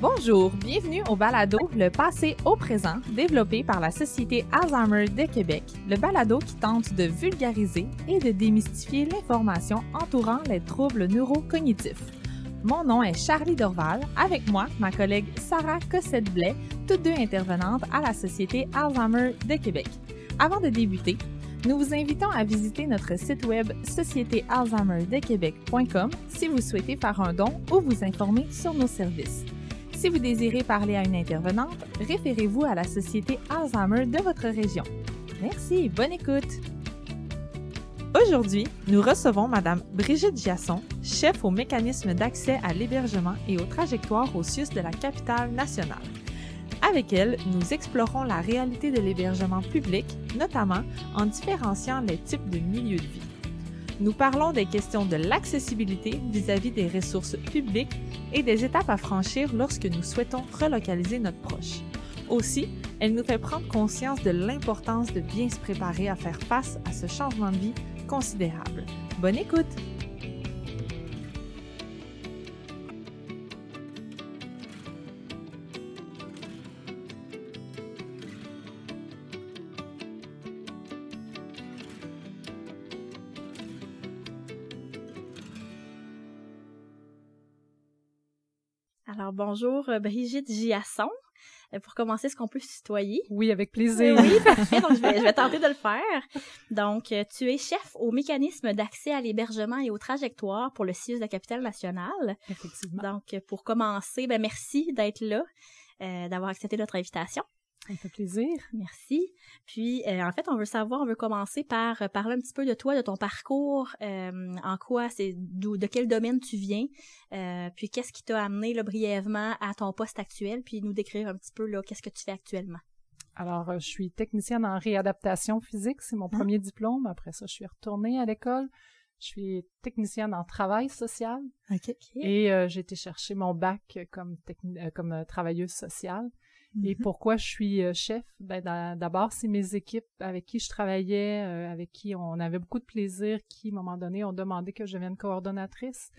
Bonjour, bienvenue au balado Le passé au présent, développé par la Société Alzheimer de Québec, le balado qui tente de vulgariser et de démystifier l'information entourant les troubles neurocognitifs. Mon nom est Charlie Dorval, avec moi ma collègue Sarah Cossette-Blais, toutes deux intervenantes à la Société Alzheimer de Québec. Avant de débuter, nous vous invitons à visiter notre site web sociétéalzheimerdequebec.com si vous souhaitez faire un don ou vous informer sur nos services. Si vous désirez parler à une intervenante, référez-vous à la Société Alzheimer de votre région. Merci, bonne écoute! Aujourd'hui, nous recevons Madame Brigitte Giasson, chef au mécanisme d'accès à l'hébergement et aux trajectoires au CIUS de la capitale nationale. Avec elle, nous explorons la réalité de l'hébergement public, notamment en différenciant les types de milieux de vie. Nous parlons des questions de l'accessibilité vis-à-vis des ressources publiques et des étapes à franchir lorsque nous souhaitons relocaliser notre proche. Aussi, elle nous fait prendre conscience de l'importance de bien se préparer à faire face à ce changement de vie considérable. Bonne écoute! Bonjour euh, Brigitte Giasson. Euh, Pour commencer, est-ce qu'on peut se tutoyer? Oui, avec plaisir. Oui, parfait. Donc, je vais, je vais tenter de le faire. Donc, euh, tu es chef au mécanisme d'accès à l'hébergement et aux trajectoires pour le CIUS de la capitale nationale. Effectivement. Donc, pour commencer, ben merci d'être là, euh, d'avoir accepté notre invitation. Ça me fait plaisir. Merci. Puis, euh, en fait, on veut savoir, on veut commencer par euh, parler un petit peu de toi, de ton parcours, euh, en quoi c'est, d'où, de quel domaine tu viens, euh, puis qu'est-ce qui t'a amené là, brièvement à ton poste actuel, puis nous décrire un petit peu là, qu'est-ce que tu fais actuellement. Alors, je suis technicienne en réadaptation physique. C'est mon premier diplôme. Après ça, je suis retournée à l'école. Je suis technicienne en travail social et euh, j'ai été chercher mon bac comme, euh, comme travailleuse sociale. Et Mhm. pourquoi je suis euh, chef? Ben, d'a- d'abord, c'est mes équipes avec qui je travaillais, euh, avec qui on avait beaucoup de plaisir, qui, à un moment donné, ont demandé que je devienne coordonnatrice.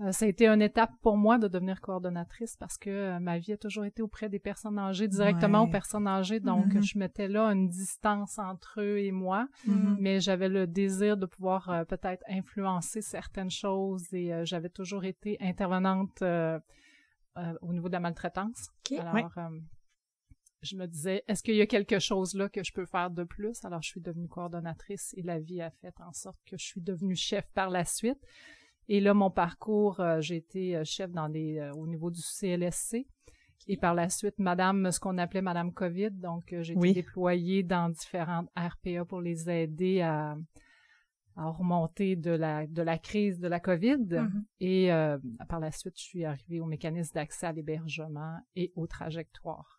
Euh, ça a été une étape pour moi de devenir coordonnatrice parce que euh, ma vie a toujours été auprès des personnes âgées, directement Ouais. aux personnes âgées. Donc, Mhm. je mettais là une distance entre eux et moi, Mhm. mais j'avais le désir de pouvoir euh, peut-être influencer certaines choses et j'avais toujours été intervenante au niveau de la maltraitance. OK. Alors, Ouais. Je me disais, est-ce qu'il y a quelque chose là que je peux faire de plus? Alors, je suis devenue coordonnatrice et la vie a fait en sorte que je suis devenue chef par la suite. Et là, mon parcours, euh, j'ai été euh, chef dans des, euh, au niveau du CLSC. Et par la suite, Madame, ce qu'on appelait Madame COVID. Donc, euh, j'ai Oui. été déployée dans différentes RPA pour les aider à, à remonter de la, de la crise de la COVID. Mhm. Et par la suite, je suis arrivée au mécanisme d'accès à l'hébergement et aux trajectoires.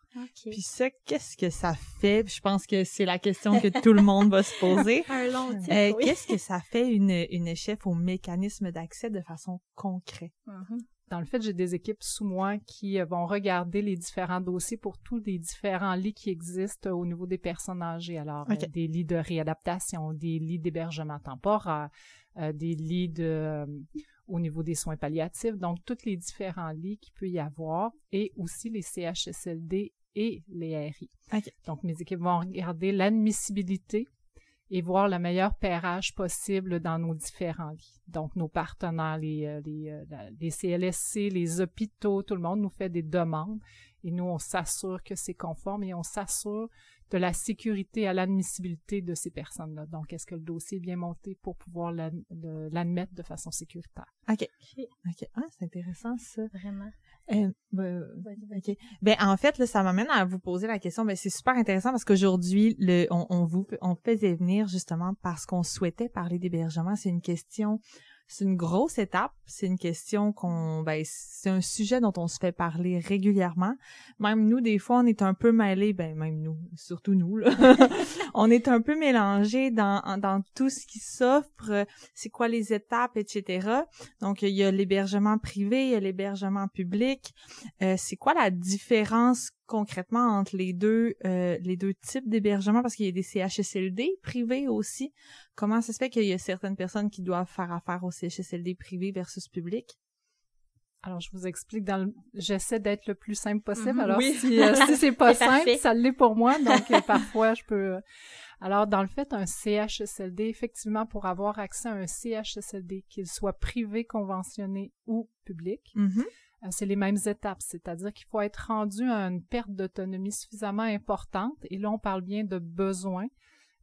Puis ça, qu'est-ce que ça fait? Je pense que c'est la question que tout le monde va se poser. un long titre, Euh, oui. Qu'est-ce que ça fait une, une chef au mécanisme d'accès de façon concrète? Mhm. Dans le fait, j'ai des équipes sous moi qui euh, vont regarder les différents dossiers pour tous les différents lits qui existent euh, au niveau des personnes âgées. Alors, euh, des lits de réadaptation, des lits d'hébergement temporaire, euh, des lits de, euh, au niveau des soins palliatifs. Donc, tous les différents lits qu'il peut y avoir et aussi les CHSLD et les RI. Donc, mes équipes vont regarder l'admissibilité et voir le meilleur pairage possible dans nos différents lits. Donc, nos partenaires, les, euh, les, euh, la- les CLSC, les hôpitaux, tout le monde nous fait des demandes et nous, on s'assure que c'est conforme et on s'assure de la sécurité à l'admissibilité de ces personnes-là. Donc, est-ce que le dossier est bien monté pour pouvoir l'admettre de façon sécuritaire? OK. OK. Ah, c'est intéressant, ça. Vraiment. Euh, ben. OK. Ben, en fait, là, ça m'amène à vous poser la question. Ben, c'est super intéressant parce qu'aujourd'hui, le, on, on vous, on faisait venir justement parce qu'on souhaitait parler d'hébergement. C'est une question, c'est une grosse étape. C'est une question qu'on, ben, c'est un sujet dont on se fait parler régulièrement. Même nous, des fois, on est un peu mêlés. Ben, même nous, surtout nous, là. on est un peu mélangés dans, dans tout ce qui s'offre. C'est quoi les étapes, etc. Donc, il y a l'hébergement privé, il y a l'hébergement public. Euh, c'est quoi la différence concrètement entre les deux euh, les deux types d'hébergement parce qu'il y a des CHSLD privés aussi. Comment ça se fait qu'il y a certaines personnes qui doivent faire affaire au CHSLD privé versus public? Alors, je vous explique dans le... J'essaie d'être le plus simple possible. Mhm. Alors, Oui. si, euh, si c'est pas simple, parfait. ça l'est pour moi. Donc, euh, parfois, je peux... Alors, dans le fait, un CHSLD, effectivement, pour avoir accès à un CHSLD, qu'il soit privé, conventionné ou public, Mhm. euh, c'est les mêmes étapes. C'est-à-dire qu'il faut être rendu à une perte d'autonomie suffisamment importante. Et là, on parle bien de besoin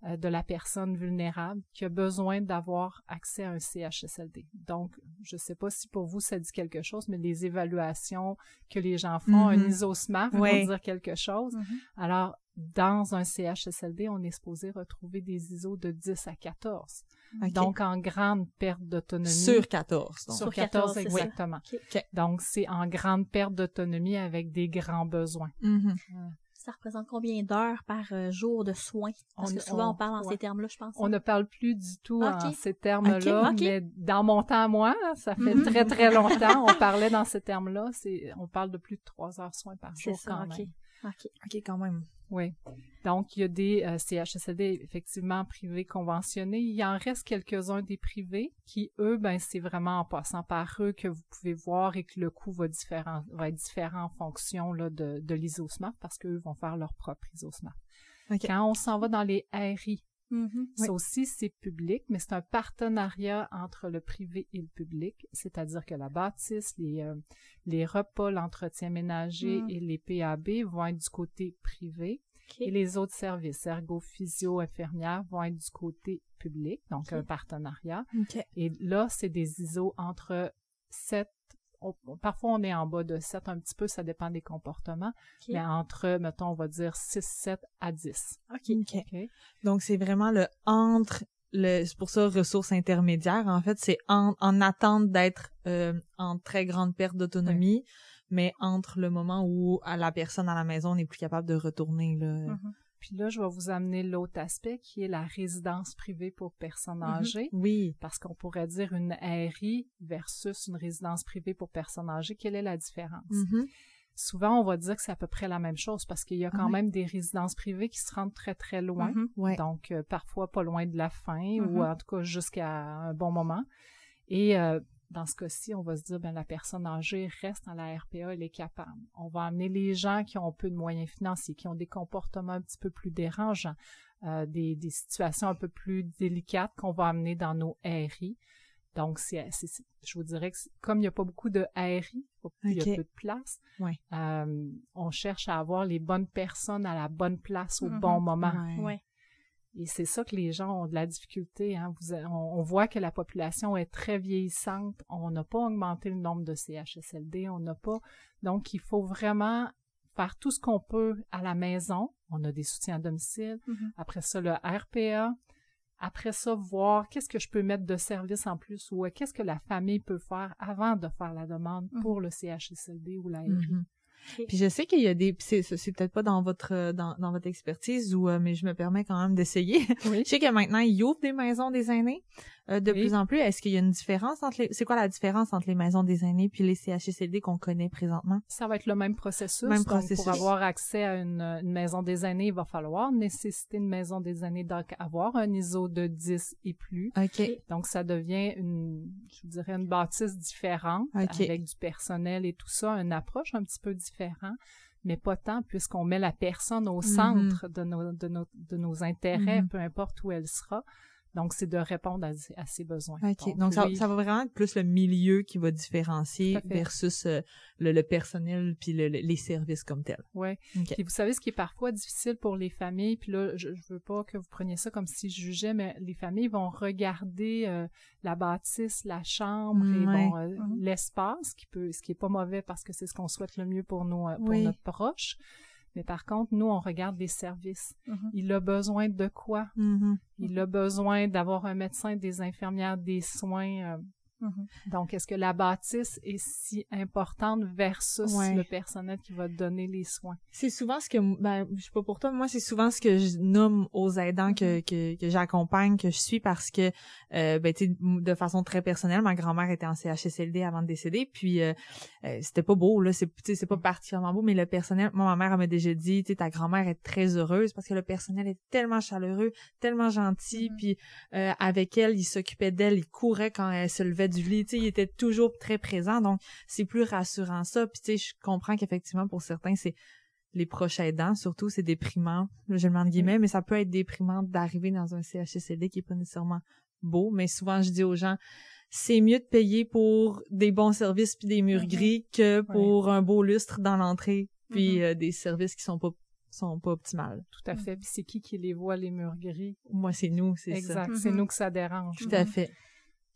euh, de la personne vulnérable qui a besoin d'avoir accès à un CHSLD. Donc, je ne sais pas si pour vous ça dit quelque chose, mais les évaluations que les gens font, un Mhm. ISO-SMART Ouais. vont dire quelque chose. Mhm. Alors, dans un CHSLD, on est supposé retrouver des ISO de 10 à 14. Donc, en grande perte d'autonomie. sur 14. donc. Sur Sur 14, 14, c'est ça. exactement. Donc, c'est en grande perte d'autonomie avec des grands besoins. Mhm. Ça représente combien d'heures par euh, jour de soins? Parce On- que souvent, on, on- parle en ouais. ces termes-là, je pense. On ne parle plus du tout en Ok. ces termes-là, mais dans mon temps, à moi, ça fait Mhm. très, très longtemps, on parlait dans ces termes-là. C'est, on parle de plus de trois heures soins par C'est jour ça, quand ok. même. OK. OK, quand même. Oui. Donc, il y a des euh, CHSLD effectivement privés conventionnés. Il en reste quelques-uns des privés qui, eux, ben, c'est vraiment en passant par eux que vous pouvez voir et que le coût va, différent, va être différent en fonction là, de, de l'ISO-SMART parce qu'eux vont faire leur propre ISO-SMART. OK. Quand on s'en va dans les RI, Mhm. ça aussi, c'est public, mais c'est un partenariat entre le privé et le public, c'est-à-dire que la bâtisse, les, euh, les repas, l'entretien ménager Mm. et les PAB vont être du côté privé et les autres services, ergo, physio, infirmière, vont être du côté public, donc un partenariat. Et là, c'est des ISO entre 7 on- parfois, on est en bas de 7 un petit peu, ça dépend des comportements, mais entre, mettons, on va dire 6, 7 à 10. OK. OK. OK? Donc, c'est vraiment le entre le c'est pour ça ressources intermédiaires en fait c'est en, en attente d'être euh, en très grande perte d'autonomie mais entre le moment où à la personne à la maison n'est plus capable de retourner là Mhm. Puis là, je vais vous amener l'autre aspect qui est la résidence privée pour personnes Mhm. âgées. oui Parce qu'on pourrait dire une RI versus une résidence privée pour personnes âgées. Quelle est la différence? Mhm. Souvent, on va dire que c'est à peu près la même chose parce qu'il y a quand Ouais. même des résidences privées qui se rendent très, très loin. Mhm. ouais Donc, euh, parfois pas loin de la fin Mhm. ou en tout cas jusqu'à un bon moment. Et euh, dans ce cas-ci, on va se dire, ben la personne âgée reste dans la RPA, elle est capable. On va amener les gens qui ont peu de moyens financiers, qui ont des comportements un petit peu plus dérangeants, euh, des, des situations un peu plus délicates qu'on va amener dans nos RI. Donc, c'est, je vous dirais que comme il n'y a pas beaucoup de RI, il y a peu de place, Ouais. euh, on cherche à avoir les bonnes personnes à la bonne place au Mhm. bon moment. Ouais. Ouais. Et c'est ça que les gens ont de la difficulté. Hein. Vous, on, on voit que la population est très vieillissante. On n'a pas augmenté le nombre de CHSLD. On n'a pas. Donc, il faut vraiment faire tout ce qu'on peut à la maison. On a des soutiens à domicile. Mhm. Après ça, le RPA. Après ça, voir qu'est-ce que je peux mettre de service en plus ou euh, qu'est-ce que la famille peut faire avant de faire la demande Mhm. pour le CHSLD ou la RI. Puis je sais qu'il y a des, c'est, c'est peut-être pas dans votre euh, dans, dans votre expertise ou euh, mais je me permets quand même d'essayer. Oui. je sais que maintenant ils ouvrent des maisons des aînés euh, de Oui. plus en plus. Est-ce qu'il y a une différence entre les, c'est quoi la différence entre les maisons des aînés puis les CHSLD qu'on connaît présentement? Ça va être le même processus. Même Donc, processus. pour avoir accès à une, une maison des années, il va falloir nécessiter une maison des années, donc avoir un ISO de 10 et plus. Ok. Donc, ça devient une, je dirais, une bâtisse différente, avec du personnel et tout ça, une approche un petit peu différente, mais pas tant puisqu'on met la personne au Mhm. centre de, nos, de, nos, de nos intérêts, Mhm. peu importe où elle sera. Donc, c'est de répondre à, à ses besoins. OK. Donc, ça, oui, ça va vraiment être plus le milieu qui va différencier versus euh, le, le personnel puis le- le- les services comme tels. Ouais. OK. Puis vous savez ce qui est parfois difficile pour les familles, puis là je, je veux pas que vous preniez ça comme si je jugeais, mais les familles vont regarder euh, la bâtisse, la chambre et Ouais. bon euh, Mhm. l'espace qui peut ce qui est pas mauvais parce que c'est ce qu'on souhaite le mieux pour nos pour Oui. notre proche. Mais par contre, nous on regarde les services. Mhm. Il a besoin de quoi? Mhm. Il a besoin d'avoir un médecin, des infirmières, des soins. euh, Mhm. donc, est-ce que la bâtisse est si importante versus Ouais. le personnel qui va donner les soins? C'est souvent ce que, ben, je sais pas pour toi, mais moi, c'est souvent ce que je nomme aux aidants que, que, que j'accompagne, que je suis parce que, euh, ben, tu sais, de façon très personnelle, ma grand-mère était en CHSLD avant de décéder, puis euh, euh, c'était pas beau, là, c'est, tu sais, c'est pas particulièrement beau, mais le personnel, moi, ma mère, elle m'a déjà dit, tu sais, ta grand-mère est très heureuse parce que le personnel est tellement chaleureux, tellement gentil, Mhm. puis euh, avec elle, il s'occupait d'elle, il courait quand elle se levait du lit, tu sais, il était toujours très présent, donc c'est plus rassurant ça. Puis tu sais, je comprends qu'effectivement pour certains c'est les proches aidants, surtout c'est déprimant, je le mets en guillemets, mais ça peut être déprimant d'arriver dans un CHSLD qui est pas nécessairement beau, mais souvent je dis aux gens c'est mieux de payer pour des bons services puis des murs gris que pour un beau lustre dans l'entrée puis Mhm. euh, des services qui sont pas sont pas optimales. Tout à fait. Puis c'est qui qui les voit, les murs gris? Moi c'est nous, c'est ça. Exact. C'est Mhm. nous que ça dérange. Tout à fait.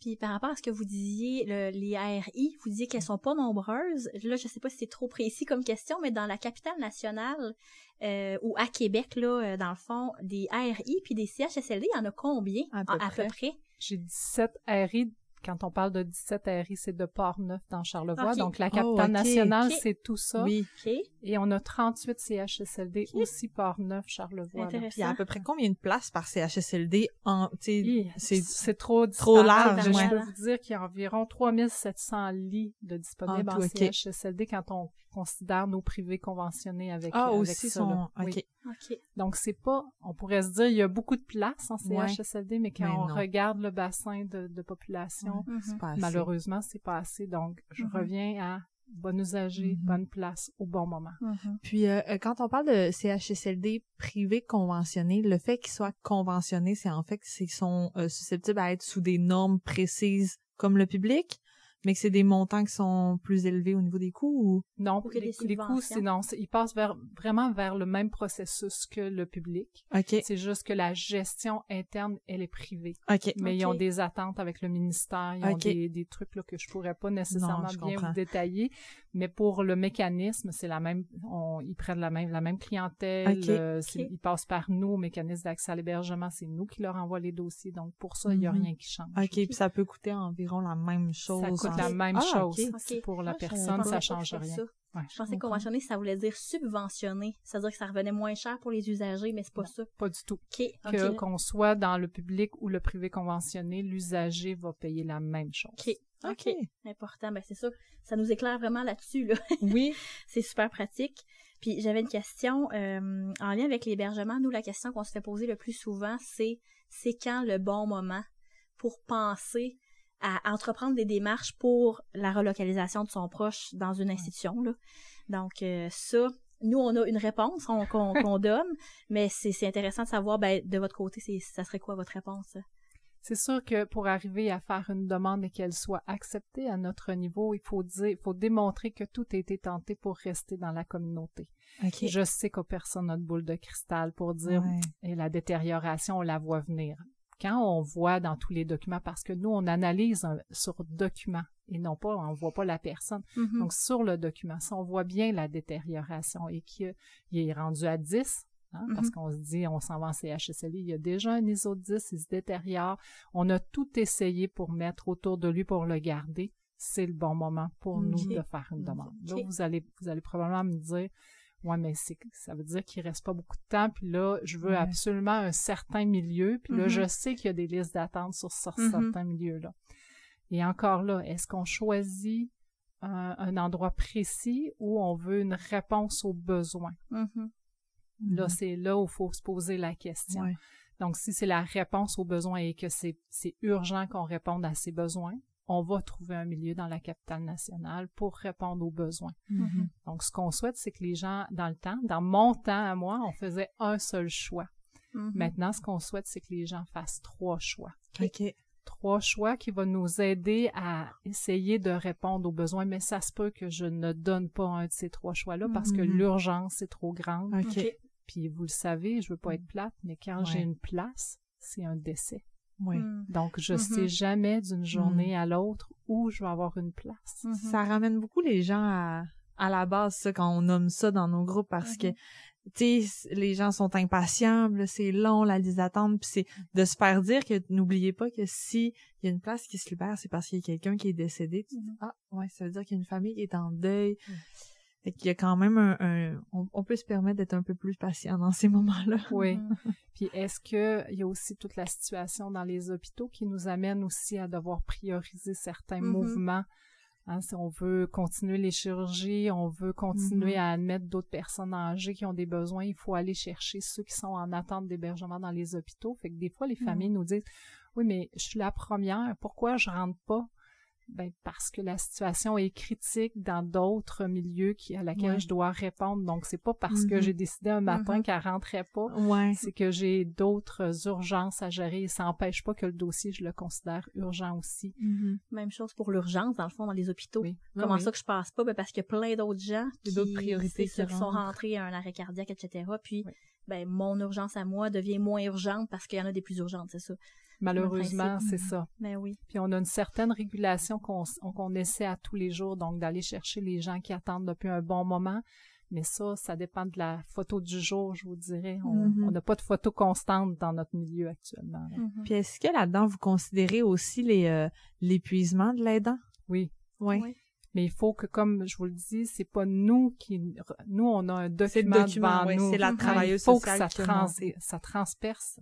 Puis par rapport à ce que vous disiez, le- les ARI, vous disiez qu'elles sont pas nombreuses. Là, je sais pas si c'est trop précis comme question, mais dans la capitale nationale euh, ou à Québec, là, euh, dans le fond, des ARI puis des CHSLD, il y en a combien À peu à, près. peu près? J'ai 17 RI. Quand on parle de 17 RI, c'est de Port-Neuf dans Charlevoix. Ok. Donc, la Oh, capitale nationale, c'est tout ça. Oui. OK. Et on a 38 CHSLD aussi Port-Neuf, Charlevoix. Puis il y a à peu près combien de places par CHSLD en tu sais Hi, c'est C'est trop trop large, Je peux vous dire qu'il y a environ 3700 lits de disponibles Ah, en tout. CHSLD quand on considère nos privés conventionnés avec, Ah avec aussi ça. Oui. OK. Donc, c'est pas, on pourrait se dire, il y a beaucoup de place en Ouais. CHSLD, mais quand Mais on non. regarde le bassin de, de population, Mhm. Malheureusement, c'est pas assez. Donc, je Mhm. reviens à bon usager, Mhm. bonne place, au bon moment. Puis euh, euh, quand on parle de CHSLD privé conventionné, le fait qu'ils soient conventionnés, c'est en fait qu'ils sont euh, susceptibles à être sous des normes précises comme le public, mais que c'est des montants qui sont plus élevés au niveau des coûts ou? Non, Ou que les, les coûts, c'est non, ils passent vers, vraiment vers le même processus que le public. OK. C'est juste que la gestion interne, elle est privée. OK. Mais ils ont des attentes avec le ministère, ils ont des, des trucs là, que je pourrais pas nécessairement Non, bien comprends. vous détailler. Mais pour le mécanisme, c'est la même, on, ils prennent la même, la même clientèle, euh, ils passent par nous au mécanisme d'accès à l'hébergement, c'est nous qui leur envoie les dossiers. Donc pour ça, il y a Mhm. rien qui change. OK, puis ça peut coûter environ la même chose. Ça coûte en- la même Ah, chose. ok. C'est Ok. Pour la Ah, personne, ça change rien. ça. Ouais. Je pensais que comprends. conventionné, ça voulait dire subventionné. C'est-à-dire que ça revenait moins cher pour les usagers, mais c'est pas ça. Pas du tout. Que OK. qu'on soit dans le public ou le privé conventionné, l'usager va payer la même chose. OK. OK. Important. Ben, c'est ça. Ça nous éclaire vraiment là-dessus, là. Oui. c'est super pratique. Puis j'avais une question euh, en lien avec l'hébergement. Nous, la question qu'on se fait poser le plus souvent, c'est c'est quand le bon moment pour penser à entreprendre des démarches pour la relocalisation de son proche dans une institution. Là. Donc euh, ça, nous, on a une réponse on- qu'on donne, mais c'est c'est intéressant de savoir, ben, de votre côté, c'est ça serait quoi votre réponse? C'est sûr que pour arriver à faire une demande et qu'elle soit acceptée à notre niveau, il faut dire, il faut démontrer que tout a été tenté pour rester dans la communauté. OK. Je sais que personne n'a de boule de cristal pour dire Ouais. et la détérioration, on la voit venir. Quand on voit dans tous les documents, parce que nous, on analyse un- sur document et non pas, on voit pas la personne. Mhm. Donc, sur le document, si on voit bien la détérioration et qu'il est rendu à 10, hein, parce Mhm. qu'on se dit, on s'en va en CHSLI, il y a déjà un ISO 10, il se détériore. On a tout essayé pour mettre autour de lui pour le garder. C'est le bon moment pour nous de faire une demande. Là, vous allez, vous allez probablement me dire, ouais, mais c'est, ça veut dire qu'il reste pas beaucoup de temps, puis là, je veux Ouais. absolument un certain milieu, puis là, je sais qu'il y a des listes d'attente sur, sur Mhm. certains milieux-là. Et encore là, est-ce qu'on choisit un, un endroit précis où on veut une réponse aux besoins? Mhm. Là, c'est là où il faut se poser la question. Ouais. Donc, si c'est la réponse aux besoins et que c'est c'est urgent qu'on réponde à ces besoins, on va trouver un milieu dans la capitale nationale pour répondre aux besoins. Mhm. Donc, ce qu'on souhaite, c'est que les gens, dans le temps, dans mon temps à moi, on faisait un seul choix. Mhm. Maintenant, ce qu'on souhaite, c'est que les gens fassent trois choix. OK. Trois choix qui vont nous aider à essayer de répondre aux besoins, mais ça se peut que je ne donne pas un de ces trois choix-là parce que Mhm. l'urgence est trop grande. OK. Puis vous le savez, je veux pas être plate, mais quand Ouais. j'ai une place, c'est un décès. Oui. Mhm. Donc, je Mhm. sais jamais d'une journée à l'autre où je vais avoir une place. Mhm. Ça ramène beaucoup les gens à, à la base, ça, quand on nomme ça dans nos groupes, parce que, tu sais, les gens sont impatients, c'est long, la liste d'attente, puis c'est de se faire dire que, n'oubliez pas que si il y a une place qui se libère, c'est parce qu'il y a quelqu'un qui est décédé. Tu te dis, ah, ouais, ça veut dire qu'il y a une famille qui est en deuil. Fait qu'il y a quand même un, un- on, on peut se permettre d'être un peu plus patient dans ces moments-là. Oui. Puis est-ce que il y a aussi toute la situation dans les hôpitaux qui nous amène aussi à devoir prioriser certains Mhm. mouvements? Hein, si on veut continuer les chirurgies, on veut continuer Mhm. à admettre d'autres personnes âgées qui ont des besoins, il faut aller chercher ceux qui sont en attente d'hébergement dans les hôpitaux. Fait que des fois, les Mhm. familles nous disent, oui, mais je suis la première, pourquoi je rentre pas? Ben, parce que la situation est critique dans d'autres milieux qui, à laquelle Ouais. je dois répondre. Donc, c'est pas parce que Mhm. j'ai décidé un matin Mhm. qu'elle rentrait pas, Ouais. c'est que j'ai d'autres urgences à gérer et ça n'empêche pas que le dossier, je le considère urgent aussi. Mhm. Même chose pour l'urgence, dans le fond, dans les hôpitaux. Oui. Comment oui. ça que je passe pas? Ben parce qu'il y a plein d'autres gens qui, d'autres priorités qui qui sont rentrés à un arrêt cardiaque, etc. Puis, Oui. ben, mon urgence à moi devient moins urgente parce qu'il y en a des plus urgentes, c'est ça. Malheureusement, c'est ça. Mais oui. Puis on a une certaine régulation qu'on essaie à tous les jours, donc d'aller chercher les gens qui attendent depuis un bon moment. Mais ça, ça dépend de la photo du jour, je vous dirais. On Mhm. on n'a pas de photo constante dans notre milieu actuellement. Mhm. Puis est-ce que là-dedans, vous considérez aussi les euh, l'épuisement de l'aidant? Oui. Oui. Oui. Mais il faut que, comme je vous le dis, c'est pas nous qui... Nous, on a un le document, document, devant ouais, nous. c'est la travailleuse Il faut que ça, trans- ça transperce.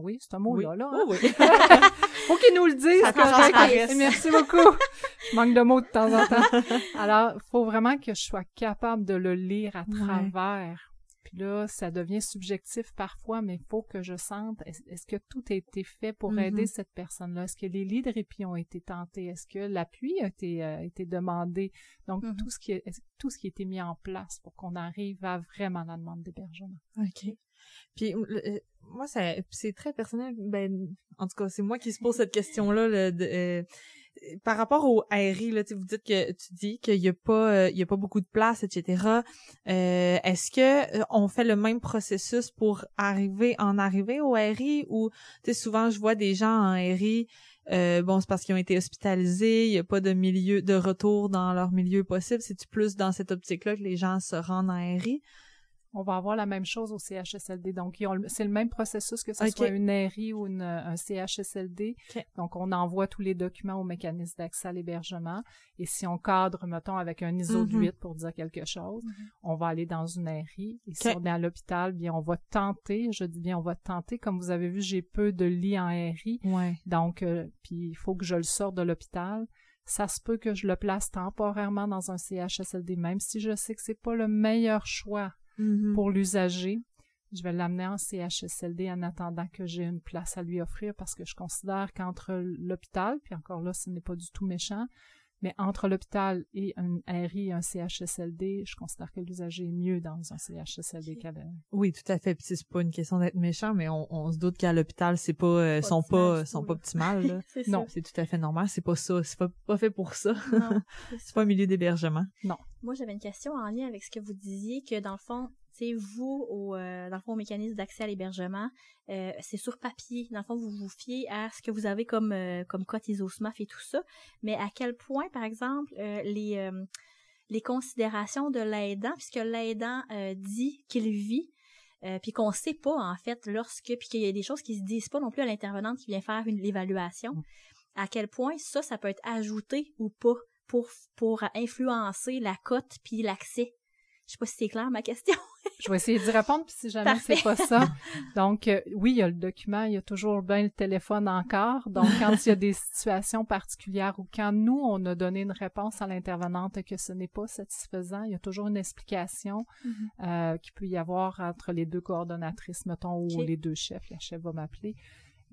Oui, c'est un Oui. là. Oh, hein? oui. faut qu'il nous le dise. Ça c'est correct. transperce. Merci beaucoup. Je manque de mots de temps en temps. Alors, il faut vraiment que je sois capable de le lire à travers. Puis là, ça devient subjectif parfois, mais il faut que je sente, est- est-ce que tout a été fait pour Mhm. aider cette personne-là? Est-ce que les lits de répit ont été tentés? Est-ce que l'appui a été, euh, été demandé? Donc, Mhm. tout ce qui est, tout ce qui a été mis en place pour qu'on arrive à vraiment la demande d'hébergement. OK. Puis euh, moi, ça- c'est très personnel. Ben, en tout cas, c'est moi qui se pose cette question-là. de, euh, par rapport au ARI, là, vous dites que tu dis qu'il y a pas, euh, il y a pas beaucoup de place, etc. Euh, Est-ce que euh, on fait le même processus pour arriver en arriver au ARI ou, souvent je vois des gens en. Euh, bon, c'est parce qu'ils ont été hospitalisés, il n'y a pas de milieu de retour dans leur milieu possible. C'est-tu plus dans cette optique-là que les gens se rendent en ARI? On va avoir la même chose au CHSLD. Donc, c'est le même processus que ce soit une ARI ou une- un CHSLD. Donc, on envoie tous les documents au mécanisme d'accès à l'hébergement. Et si on cadre, mettons, avec un ISO de Mhm. 8 pour dire quelque chose, on va aller dans une ARI. Et si on est à l'hôpital, bien, on va tenter, je dis bien, on va tenter. Comme vous avez vu, j'ai peu de lits en ARI. Ouais. Donc, euh, puis il faut que je le sorte de l'hôpital. Ça se peut que je le place temporairement dans un CHSLD, même si je sais que c'est pas le meilleur choix Mhm. pour l'usager. Je vais l'amener en CHSLD en attendant que j'ai une place à lui offrir parce que je considère qu'entre l'hôpital, puis encore là, ce n'est pas du tout méchant, mais entre l'hôpital et un RI et un CHSLD, je considère que l'usager est mieux dans un CHSLD qu'à la- Oui, tout à fait. Puis c'est pas une question d'être méchant, mais on, on se doute qu'à l'hôpital, c'est pas, euh, Pas sont optimal pas, sont pas là. C'est Non. c'est tout à fait normal. C'est pas ça. C'est pas, pas fait pour ça. Non, c'est pas un milieu d'hébergement. Moi, j'avais une question en lien avec ce que vous disiez, que dans le fond, c'est vous, au, euh, dans le fond, au mécanisme d'accès à l'hébergement, euh, c'est sur papier. Dans le fond, vous vous fiez à ce que vous avez comme, euh, comme cote ISOSMAF et tout ça. Mais à quel point, par exemple, euh, les, les considérations de l'aidant, puisque l'aidant dit qu'il vit, euh, puis qu'on sait pas, en fait, lorsque, puis qu'il y a des choses qui se disent pas non plus à l'intervenante qui vient faire une l'évaluation, Mm. à quel point ça, ça peut être ajouté ou pas pour, pour influencer la cote puis l'accès. Je sais pas si c'est clair ma question. Je vais essayer d'y répondre, puis si jamais c'est pas ça. Donc, euh, oui, il y a le document, il y a toujours bien le téléphone encore. Donc, quand il y a des situations particulières ou quand nous, on a donné une réponse à l'intervenante que ce n'est pas satisfaisant, il y a toujours une explication euh, qu'il peut y avoir entre les deux coordonnatrices, mettons, ou les deux chefs. La chef va m'appeler.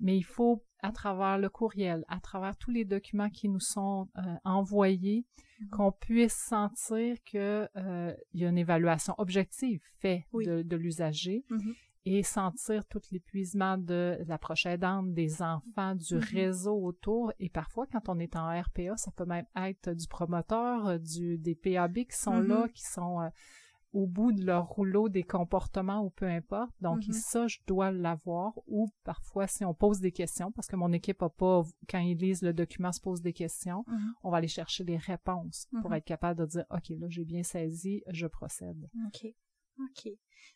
Mais il faut, à travers le courriel, à travers tous les documents qui nous sont euh, envoyés, Mhm. qu'on puisse sentir que euh, y a une évaluation objective faite Oui. de, de l'usager Mhm. et sentir tout l'épuisement de la prochaine aidante, des enfants, du Mhm. réseau autour. Et parfois, quand on est en RPA, ça peut même être du promoteur, euh, du, des PAB qui sont là, qui sont euh, au bout de leur rouleau des comportements ou peu importe. Donc, Mhm. ça, je dois l'avoir. Ou parfois, si on pose des questions, parce que mon équipe a pas, quand ils lisent le document, se pose des questions, Mhm. on va aller chercher les réponses pour Mhm. être capable de dire, OK, là, j'ai bien saisi, je procède. OK. OK.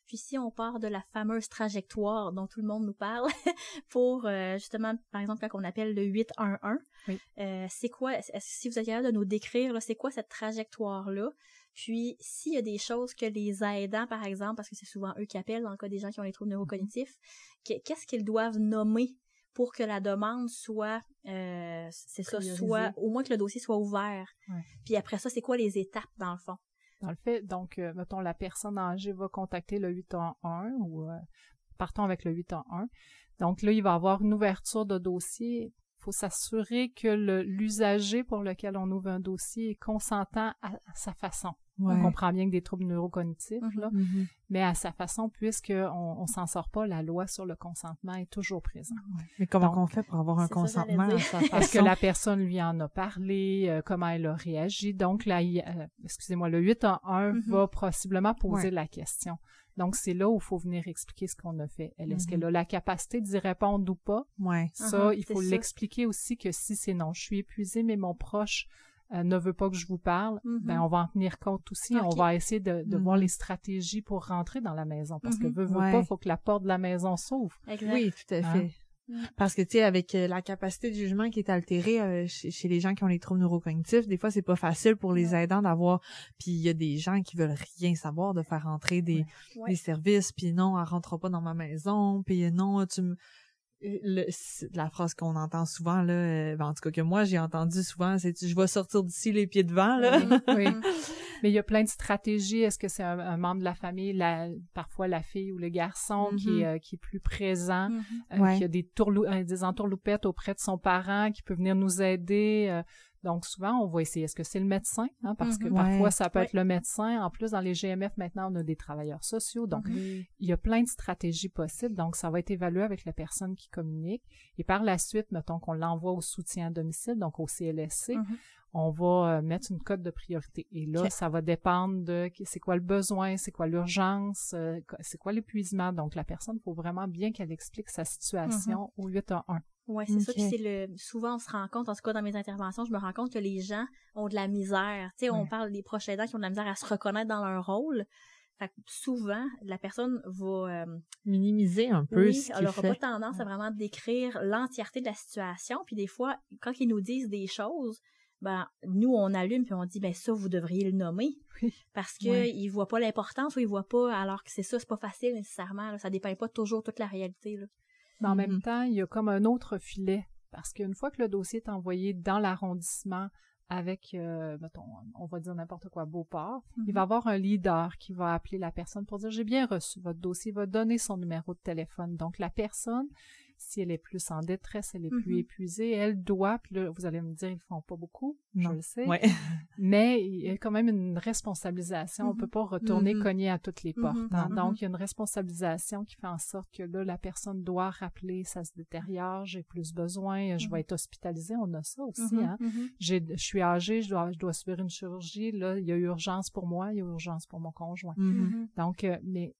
Puis si on part de la fameuse trajectoire dont tout le monde nous parle pour euh, justement, par exemple, quand on appelle le 811, Oui. euh, c'est quoi, si vous êtes capable de nous décrire, c'est quoi cette trajectoire-là? Puis s'il y a des choses que les aidants, par exemple, parce que c'est souvent eux qui appellent dans le cas des gens qui ont les troubles neurocognitifs, que- qu'est-ce qu'ils doivent nommer pour que la demande soit, euh, c'est ça, soit, au moins que le dossier soit ouvert? Ouais. Puis après ça, c'est quoi les étapes dans le fond? Dans le fait, donc, euh, mettons, la personne âgée va contacter le 811 ou euh, partons avec le 811. Donc là, il va avoir une ouverture de dossier. faut s'assurer que l'usager pour lequel on ouvre un dossier est consentant à, sa façon. On comprend bien que des troubles neurocognitifs, mm-hmm. là, mm-hmm. mais à sa façon, puisqu'on on, s'en sort pas, la loi sur le consentement est toujours présente. Mais comment on fait pour avoir un consentement? Est-ce que la personne lui en a parlé? Euh, comment elle a réagi? Donc, là, euh, excusez-moi, le 8 à 1 va possiblement poser la question. Donc, c'est là où il faut venir expliquer ce qu'on a fait. Elle, est-ce qu'elle a la capacité d'y répondre ou pas? Ouais. Ça, uh-huh, il faut l'expliquer aussi que si c'est non, je suis épuisée, mais mon proche euh, ne veut pas que je vous parle, ben mm-hmm. on va en tenir compte aussi. On va essayer de, de voir mm-hmm. les stratégies pour rentrer dans la maison. Parce que veut, veut pas, il faut que la porte de la maison s'ouvre. Oui, tout à hein? fait. Mm. Parce que tu sais avec euh, la capacité de jugement qui est altérée euh, chez, les gens qui ont les troubles neurocognitifs, des fois c'est pas facile pour les aidants d'avoir puis il y a des gens qui veulent rien savoir de faire entrer des, des services puis non, elle rentre pas dans ma maison, puis non, tu me le, la phrase qu'on entend souvent là euh, ben, en tout cas que moi j'ai entendu souvent c'est je vais sortir d'ici les pieds devant là oui, mais il y a plein de stratégies est-ce que c'est un, membre de la famille la parfois la fille ou le garçon qui est mm-hmm. euh, qui est plus présent mm-hmm. euh, qui a des tourlou des entourloupettes auprès de son parent qui peut venir nous aider donc souvent, on va essayer, est-ce que c'est le médecin? Hein, parce que mhm. parfois, ça peut être le médecin. En plus, dans les GMF, maintenant, on a des travailleurs sociaux. Donc, il y a plein de stratégies possibles. Donc, ça va être évalué avec la personne qui communique. Et par la suite, mettons qu'on l'envoie au soutien à domicile, donc au CLSC. Mhm. on va euh, mettre une cote de priorité. Et là, ça va dépendre de c'est quoi le besoin, c'est quoi l'urgence, euh, c'est quoi l'épuisement. Donc, la personne, il faut vraiment bien qu'elle explique sa situation mhm. au 8 à 1. Ouais, c'est ça. Puis c'est le. Souvent, on se rend compte, en tout cas dans mes interventions, je me rends compte que les gens ont de la misère. Tu sais, on parle des proches aidants qui ont de la misère à se reconnaître dans leur rôle. Fait que souvent, la personne va euh, minimiser un peu. Oui, elle n'aura pas tendance à vraiment décrire l'entièreté de la situation. Puis des fois, quand ils nous disent des choses, ben nous on allume puis on dit ben ça vous devriez le nommer parce que ne ils voient pas l'importance ou ils voient pas alors que c'est ça c'est pas facile nécessairement là, ça dépeint pas toujours toute la réalité là. Mais en même mm-hmm. temps, il y a comme un autre filet, parce qu'une fois que le dossier est envoyé dans l'arrondissement avec, euh, mettons, on va dire n'importe quoi, Beauport, il mm-hmm. va y avoir un leader qui va appeler la personne pour dire j'ai bien reçu votre dossier, il va donner son numéro de téléphone. Donc la personne si elle est plus en détresse, elle est plus mm-hmm. épuisée, elle doit, puis là, vous allez me dire, ils font pas beaucoup, je le sais, mais il y a quand même une responsabilisation. On mm-hmm. peut pas retourner mm-hmm. cogner à toutes les portes. Hein. Donc, il y a une responsabilisation qui fait en sorte que là, la personne doit rappeler, ça se détériore, j'ai plus besoin, je vais être hospitalisée, on a ça aussi. Hein. Je suis âgée, je dois, je dois subir une chirurgie, là, il y a urgence pour moi, il y a urgence pour mon conjoint. Donc, euh, mais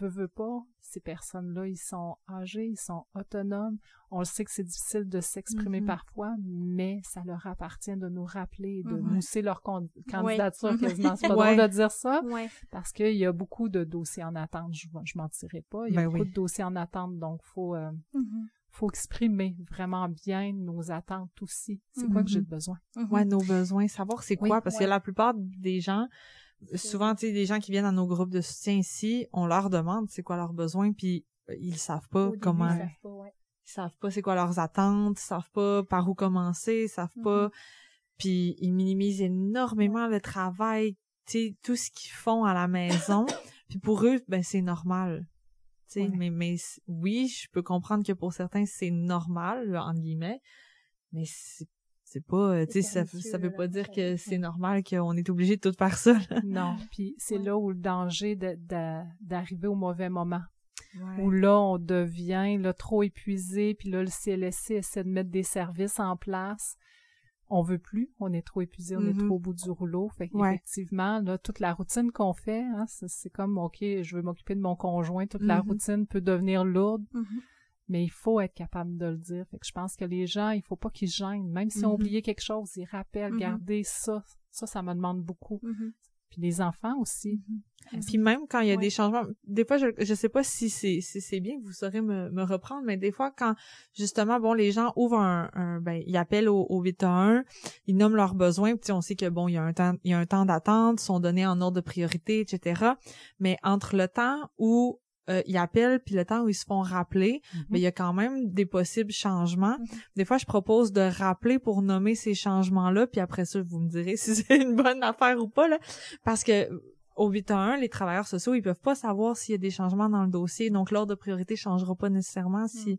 veux pas, ces personnes-là, ils sont âgés, ils sont autonomes. On le sait que c'est difficile de s'exprimer mm-hmm. parfois, mais ça leur appartient de nous rappeler, de mm-hmm. mousser leur candidature quasiment. C'est pas drôle de dire ça, parce qu'il y a beaucoup de dossiers en attente. Je, je mentirai pas. Il y a ben beaucoup de dossiers en attente, donc faut euh, mm-hmm. faut exprimer vraiment bien nos attentes aussi. C'est quoi que j'ai besoin? Ouais, nos besoins, savoir c'est quoi, parce que la plupart des gens souvent, tu sais, des gens qui viennent dans nos groupes de soutien ici, on leur demande c'est quoi leurs besoins, puis euh, ils savent pas comment. ils savent pas, Ils savent pas c'est quoi leurs attentes, ils savent pas par où commencer, ils savent pas. Mm-hmm. Puis ils minimisent énormément le travail, tu sais, tout ce qu'ils font à la maison. puis pour eux, ben c'est normal. Tu sais, mais, mais oui, je peux comprendre que pour certains, c'est normal, en guillemets, mais c'est c'est pas euh, tu sais ça ça veut pas dire que c'est normal qu'on est obligé de tout faire ça non puis c'est là où le danger d'arriver au mauvais moment où là on devient là trop épuisé puis là le CLSC essaie de mettre des services en place on veut plus, on est trop épuisé, on est mm-hmm. trop au bout du rouleau. Fait qu'effectivement, là, toute la routine qu'on fait, hein, c'est comme, OK, je veux m'occuper de mon conjoint, toute la mm-hmm. routine peut devenir lourde. Mm-hmm mais il faut être capable de le dire. Fait que je pense que les gens, il faut pas qu'ils gênent. Même si on mm-hmm. oublié quelque chose, ils rappellent, mm-hmm. gardez ça. Ça, ça me demande beaucoup. Mm-hmm. Puis les enfants aussi. Puis même quand il y a des changements, des fois, je, je sais pas si c'est si c'est bien que vous saurez me, me reprendre, mais des fois, quand justement, bon, les gens ouvrent un, un ben, ils appellent au, au 8 1, ils nomment leurs besoins, puis on sait que bon, il y a un temps, il y a un temps d'attente, sont donnés en ordre de priorité, etc. Mais entre le temps où euh, ils appellent puis le temps où ils se font rappeler, mais ben, il y a quand même des possibles changements. Mhm. Des fois, je propose de rappeler pour nommer ces changements-là, puis après ça, vous me direz si c'est une bonne affaire ou pas là, parce que au 8 à 1, les travailleurs sociaux, ils peuvent pas savoir s'il y a des changements dans le dossier, donc l'ordre de priorité changera pas nécessairement si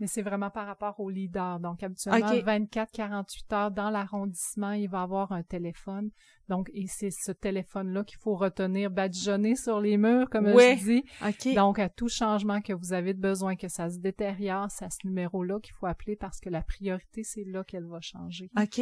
Mais c'est vraiment par rapport au leader. Donc, habituellement, 24-48 heures dans l'arrondissement, il va avoir un téléphone. Donc, et c'est ce téléphone-là qu'il faut retenir, badigeonner sur les murs, comme je dis. Donc, à tout changement que vous avez de besoin, que ça se détériore, c'est à ce numéro-là qu'il faut appeler parce que la priorité, c'est là qu'elle va changer. OK.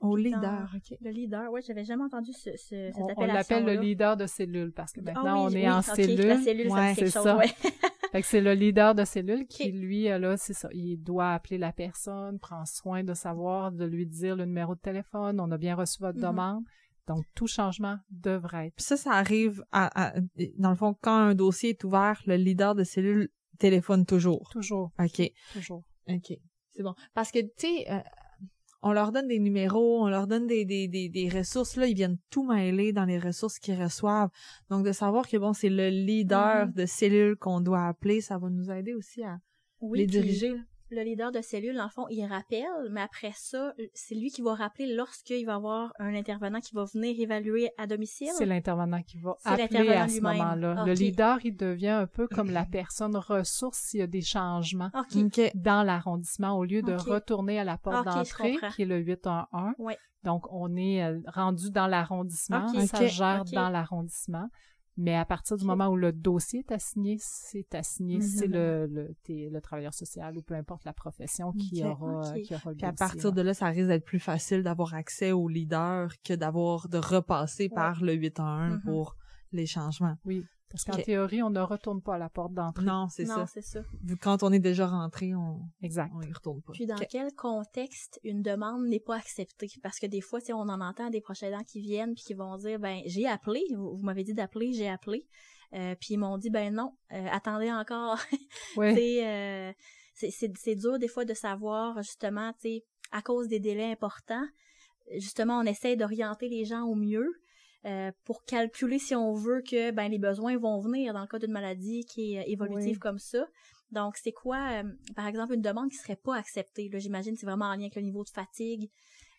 Au leader, OK. Le leader, oui, j'avais jamais entendu ce, ce, cette on, on l'appelle le leader de cellule parce que ah maintenant, on est en cellule. La cellule, ouais, c'est ça. fait que c'est le leader de cellule qui, lui, euh, là, c'est ça. Il doit appeler la personne, prendre soin de savoir, de lui dire le numéro de téléphone, on a bien reçu votre mm-hmm. demande. Donc, tout changement devrait être. Puis ça, ça arrive à, dans le fond, quand un dossier est ouvert, le leader de cellule téléphone toujours. Toujours. OK. Toujours. OK. C'est bon. Parce que, tu sais, euh, on leur donne des numéros, on leur donne des, des, des, des ressources, là, ils viennent tout mêler dans les ressources qu'ils reçoivent. Donc, de savoir que, bon, c'est le leader de cellule qu'on doit appeler, ça va nous aider aussi à les diriger. Le leader de cellule, en fond, il rappelle, mais après ça, c'est lui qui va rappeler lorsqu'il va avoir un intervenant qui va venir évaluer à domicile. C'est l'intervenant qui va appeler à ce moment-là. Le leader, il devient un peu comme la personne ressource s'il y a des changements dans l'arrondissement au lieu de retourner à la porte d'entrée, qui est le 811. Donc, on est euh, rendu dans l'arrondissement, ça gère dans l'arrondissement. Mais à partir du moment où le dossier est assigné, c'est assigné, c'est le, le, le, travailleur social ou peu importe la profession qui aura, qui aura le Puis à partir de là, ça risque d'être plus facile d'avoir accès au leader que d'avoir de repasser par le 811 mm-hmm. pour les changements. Oui. Parce qu'en théorie, on ne retourne pas à la porte d'entrée. Non, c'est ça. c'est ça. Vu quand on est déjà rentré, on exact. on y retourne pas. Puis dans quel contexte une demande n'est pas acceptée? Parce que des fois, si on en entend des proches aidants qui viennent puis qui vont dire ben j'ai appelé, vous, m'avez dit d'appeler, j'ai appelé. Euh, puis ils m'ont dit ben non, euh, attendez encore. Oui. euh, c'est c'est dur des fois de savoir justement, tu sais, à cause des délais importants, justement on essaie d'orienter les gens au mieux. Euh, pour calculer si on veut que ben les besoins vont venir dans le cas d'une maladie qui est euh, évolutive comme ça. Donc c'est quoi, euh, par exemple, une demande qui serait pas acceptée? Là, j'imagine c'est vraiment en lien avec le niveau de fatigue,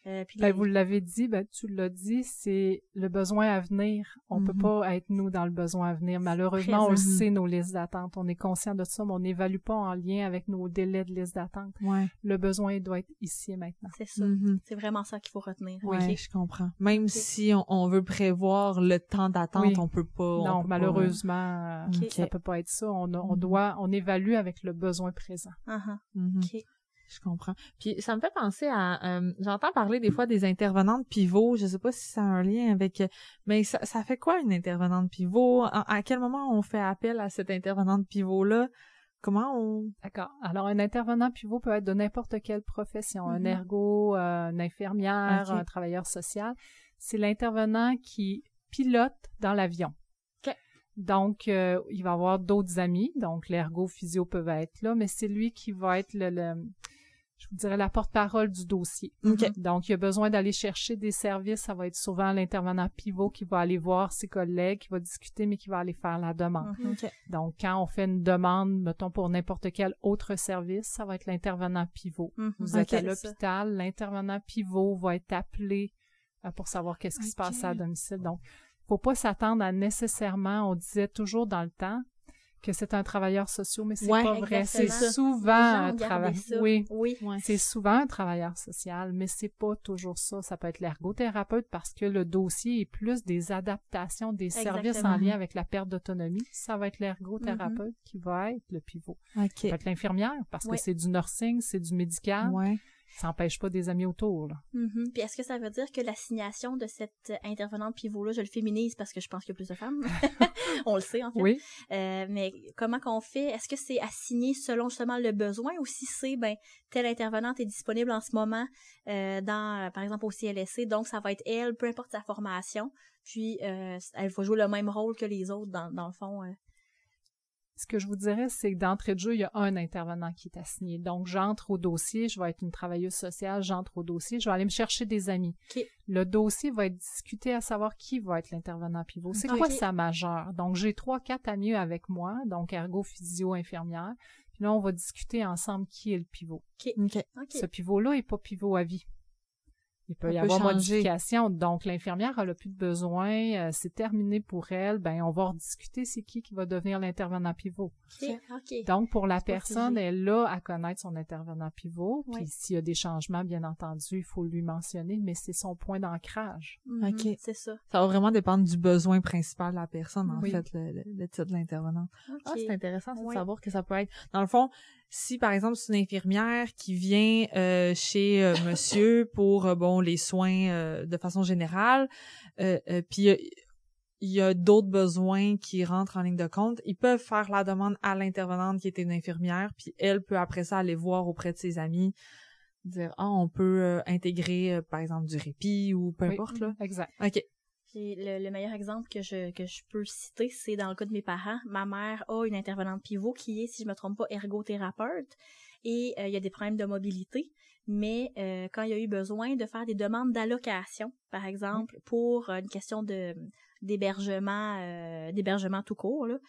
euh, ben, vous l'avez dit, ben, tu l'as dit, c'est le besoin à venir. On peut mm-hmm. pas être nous dans le besoin à venir. Malheureusement, on le sait, nos listes d'attente. On est conscient de ça, mais on n'évalue pas en lien avec nos délais de liste d'attente. Le besoin doit être ici et maintenant. C'est ça. Mm-hmm. C'est vraiment ça qu'il faut retenir. Oui, je comprends. Même si on, veut prévoir le temps d'attente, on peut pas. Non, malheureusement, ça ça peut pas être ça. On, mm-hmm. doit, on évalue avec le besoin présent. Uh je comprends. Puis ça me fait penser à euh, j'entends parler des fois des intervenantes pivot, je sais pas si ça a un lien avec mais ça, ça fait quoi une intervenante pivot? À, quel moment on fait appel à cette intervenante pivot là Comment on D'accord. Alors un intervenant pivot peut être de n'importe quelle profession, un mm-hmm. ergo, euh, une infirmière, un travailleur social. C'est l'intervenant qui pilote dans l'avion. Donc, euh, il va avoir d'autres amis, donc l'ergo physio peuvent être là, mais c'est lui qui va être le, le, je vous dirais, la porte-parole du dossier. Donc, il y a besoin d'aller chercher des services. Ça va être souvent l'intervenant pivot qui va aller voir ses collègues, qui va discuter, mais qui va aller faire la demande. Mm-hmm. Donc, quand on fait une demande, mettons, pour n'importe quel autre service, ça va être l'intervenant pivot. Mm-hmm. Vous êtes à l'hôpital, l'intervenant pivot va être appelé euh, pour savoir qu'est-ce qui se passe à domicile. Donc, faut pas s'attendre à nécessairement, on disait toujours dans le temps, que c'est un travailleur social, mais c'est pas vrai. C'est souvent un travailleur. Oui, oui. c'est souvent un travailleur social, mais c'est pas toujours ça. Ça peut être l'ergothérapeute parce que le dossier est plus des adaptations des services en lien avec la perte d'autonomie. Ça va être l'ergothérapeute mm-hmm. qui va être le pivot. Ça peut être l'infirmière parce que c'est du nursing, c'est du médical. Ça n'empêche pas des amis autour. Là. Mm-hmm. Puis est-ce que ça veut dire que l'assignation de cette intervenante pivot-là, je le féminise parce que je pense qu'il y a plus de femmes? On le sait, en fait. Oui. Euh, mais comment qu'on fait? Est-ce que c'est assigné selon justement le besoin ou si c'est, ben, telle intervenante est disponible en ce moment euh, dans, par exemple, au CLSC, donc ça va être elle, peu importe sa formation, puis euh, elle va jouer le même rôle que les autres, dans, dans le fond. Ce que je vous dirais, c'est que d'entrée de jeu, il y a un intervenant qui est assigné. Donc, j'entre au dossier, je vais être une travailleuse sociale, j'entre au dossier, je vais aller me chercher des amis. Le dossier va être discuté à savoir qui va être l'intervenant pivot. C'est quoi sa majeure? Donc, j'ai trois, quatre amis avec moi, donc ergo, physio, infirmière. Puis là, on va discuter ensemble qui est le pivot. Ce pivot-là est pas pivot à vie. Il peut y avoir modification. Donc, l'infirmière, elle a plus de besoin, euh, c'est terminé pour elle, ben on va rediscuter c'est qui qui va devenir l'intervenant pivot. Donc, pour la personne, elle a à connaître son intervenant pivot, puis s'il y a des changements, bien entendu, il faut lui mentionner, mais c'est son point d'ancrage. Mhm, OK. C'est ça. Ça va vraiment dépendre du besoin principal de la personne, en fait, le, le, titre de l'intervenant. Ah, c'est intéressant de savoir que ça peut être... Dans le fond, si par exemple c'est une infirmière qui vient euh, chez euh, monsieur pour euh, bon les soins de façon générale puis il y a d'autres besoins qui rentrent en ligne de compte, ils peuvent faire la demande à l'intervenante qui était une infirmière puis elle peut après ça aller voir auprès de ses amis dire ah on peut intégrer par exemple du répit ou peu importe là. Exact. OK le, meilleur exemple que je, que je peux citer, c'est dans le cas de mes parents. Ma mère a une intervenante pivot qui est, si je me trompe pas, ergothérapeute et euh, il y a des problèmes de mobilité. Mais euh, quand il y a eu besoin de faire des demandes d'allocation, par exemple, pour une question de d'hébergement, euh, d'hébergement tout court, là,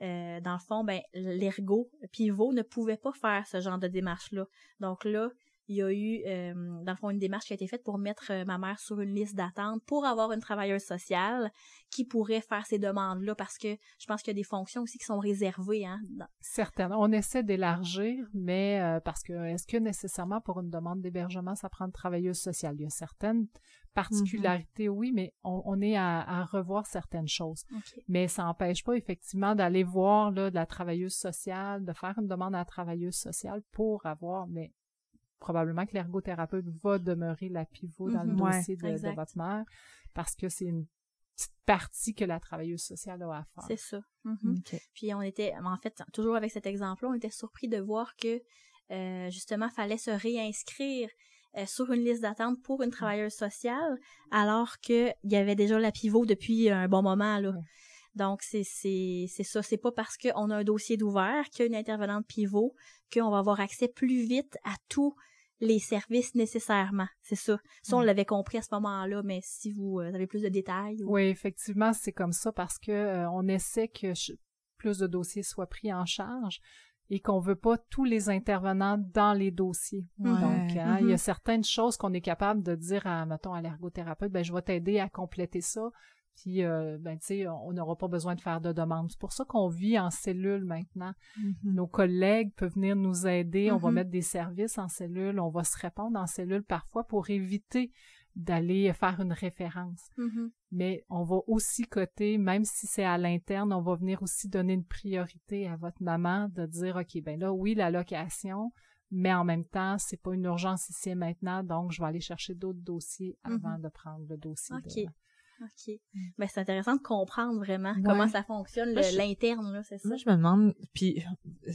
dans le fond, ben l'ergo pivot ne pouvait pas faire ce genre de démarche-là. Donc là, il y a eu, euh, dans le fond, une démarche qui a été faite pour mettre euh, ma mère sur une liste d'attente pour avoir une travailleuse sociale qui pourrait faire ces demandes-là parce que je pense qu'il y a des fonctions aussi qui sont réservées. Hein, Certainement. On essaie d'élargir, mais euh, parce que est-ce que nécessairement pour une demande d'hébergement, ça prend une travailleuse sociale? Il y a certaines particularités, mm-hmm. oui, mais on, est à, revoir certaines choses. Mais ça n'empêche pas effectivement d'aller voir là, de la travailleuse sociale, de faire une demande à la travailleuse sociale pour avoir, mais probablement que l'ergothérapeute va demeurer la pivot dans le mhm. dossier de, votre mère parce que c'est une petite partie que la travailleuse sociale a à faire. C'est ça. Mhm. Puis on était, en fait, toujours avec cet exemple-là, on était surpris de voir que euh, justement, fallait se réinscrire euh, sur une liste d'attente pour une travailleuse sociale, alors qu'il y avait déjà la pivot depuis un bon moment là. Donc c'est ça, c'est pas parce qu'on a un dossier d'ouvert qu'il y a une intervenante pivot qu'on va avoir accès plus vite à tout les services nécessairement. C'est ça. Ça, on mm. l'avait compris à ce moment-là, mais si vous euh, avez plus de détails. Oui, effectivement, c'est comme ça parce que euh, on essaie que plus de dossiers soient pris en charge et qu'on veut pas tous les intervenants dans les dossiers. Donc, hein, il y a mm-hmm. certaines choses qu'on est capable de dire à, mettons, à l'ergothérapeute, ben, je vais t'aider à compléter ça. Puis, euh, ben, tu sais, on n'aura pas besoin de faire de demande. C'est pour ça qu'on vit en cellule maintenant. Mm-hmm. Nos collègues peuvent venir nous aider. On va mm-hmm. mettre des services en cellule. On va se répondre en cellule parfois pour éviter d'aller faire une référence. Mm-hmm. Mais on va aussi coter, même si c'est à l'interne, on va venir aussi donner une priorité à votre maman de dire, OK, ben là, oui, la location, mais en même temps, c'est pas une urgence ici et maintenant, donc je vais aller chercher d'autres dossiers avant de prendre le dossier. OK. OK. Mm. Ben, c'est intéressant de comprendre vraiment comment ça fonctionne, l'interne, là, c'est ça? Moi, je me demande, puis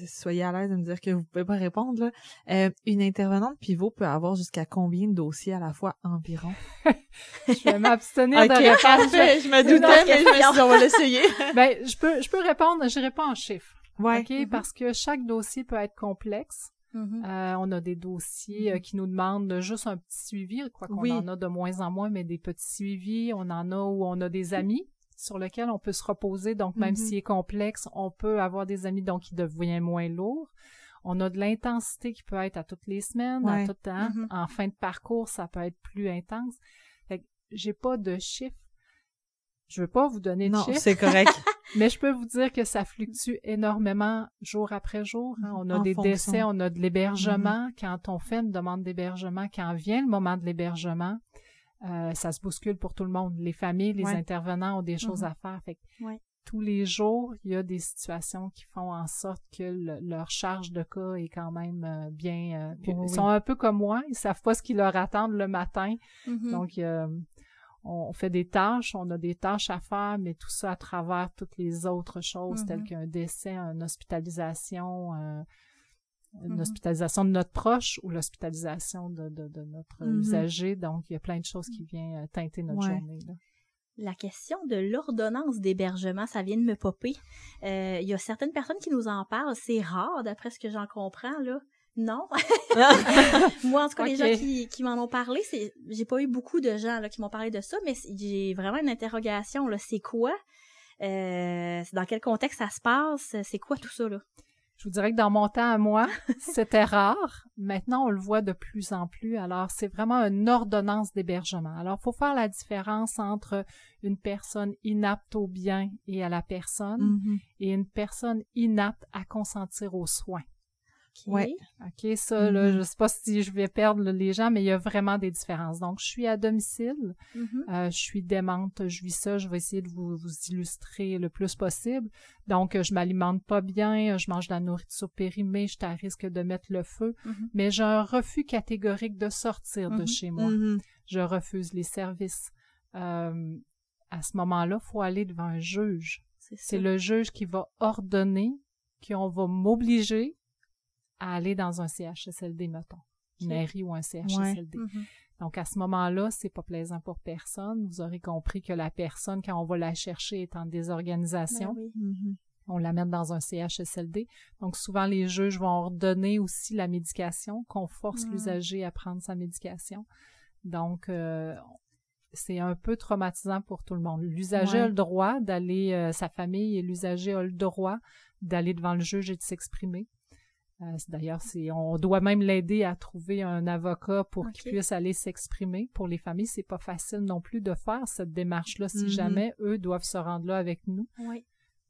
soyez à l'aise de me dire que vous pouvez pas répondre, là. Euh, une intervenante pivot peut avoir jusqu'à combien de dossiers à la fois environ? je vais m'abstenir de répondre. Je, me doutais, mais je me suis dit, on va l'essayer. ben, je peux, je peux répondre, je réponds en chiffres. Ouais. OK? Mm-hmm. Parce que chaque dossier peut être complexe. Mm-hmm. Euh, on a des dossiers euh, mm-hmm. qui nous demandent juste un petit suivi, quoi qu'on en a de moins en moins, mais des petits suivis. On en a où on a des amis sur lesquels on peut se reposer. Donc, même mm-hmm. s'il est complexe, on peut avoir des amis donc qui devient moins lourd. On a de l'intensité qui peut être à toutes les semaines, à tout temps. En fin de parcours, ça peut être plus intense. Fait j'ai pas de chiffres je veux pas vous donner de non, c'est correct. mais je peux vous dire que ça fluctue énormément jour après jour. Hein. On a des décès, on a de l'hébergement. Mm-hmm. Quand on fait une demande d'hébergement, quand vient le moment de l'hébergement, euh, ça se bouscule pour tout le monde. Les familles, les intervenants ont des choses mm-hmm. à faire. Fait tous les jours, il y a des situations qui font en sorte que leur charge de cas est quand même euh, bien. Euh, ils sont un peu comme moi, ils savent pas ce qui leur attend le matin. Mm-hmm. Donc, on fait des tâches, on a des tâches à faire, mais tout ça à travers toutes les autres choses telles mm-hmm. qu'un décès, une hospitalisation, euh, une mm-hmm. hospitalisation de notre proche ou l'hospitalisation de, notre mm-hmm. usager. Donc, il y a plein de choses qui viennent euh, teinter notre journée. La question de l'ordonnance d'hébergement, ça vient de me popper. Euh, il y a certaines personnes qui nous en parlent. C'est rare, d'après ce que j'en comprends, là. Non. Moi, en tout cas, les gens qui, qui m'en ont parlé, c'est, j'ai pas eu beaucoup de gens là, qui m'ont parlé de ça, mais j'ai vraiment une interrogation. Là, c'est quoi? Euh, dans quel contexte ça se passe? C'est quoi tout ça? Là? Je vous dirais que dans mon temps à moi, c'était rare. Maintenant, on le voit de plus en plus. Alors, c'est vraiment une ordonnance d'hébergement. Alors, il faut faire la différence entre une personne inapte au bien et à la personne Mhm. et une personne inapte à consentir aux soins. Ouais. OK, ça, là, Mhm. je sais pas si je vais perdre les gens, mais il y a vraiment des différences. Donc, je suis à domicile, Mhm. euh, je suis démente, je vis ça, je vais essayer de vous, vous illustrer le plus possible. Donc, je m'alimente pas bien, je mange de la nourriture périmée, je suis à risque de mettre le feu, Mhm. mais j'ai un refus catégorique de sortir de chez moi. Je refuse les services. Euh, à ce moment-là, faut aller devant un juge. C'est le juge qui va ordonner qu'on va m'obliger à aller dans un CHSLD, mettons. Une Ok. ARI ou un CHSLD. Donc, à ce moment-là, c'est pas plaisant pour personne. Vous aurez compris que la personne, quand on va la chercher, est en désorganisation. Ben oui. Mhm. On la met dans un CHSLD. Donc, souvent, les juges vont ordonner aussi la médication, qu'on force Mm. l'usager à prendre sa médication. Donc, euh, c'est un peu traumatisant pour tout le monde. L'usager Ouais. a le droit d'aller, euh, sa famille et l'usager a le droit d'aller devant le juge et de s'exprimer. Euh, D'ailleurs, on doit même l'aider à trouver un avocat pour qu'il puisse aller s'exprimer. Pour les familles, c'est pas facile non plus de faire cette démarche-là si Mhm. jamais eux doivent se rendre là avec nous. Oui.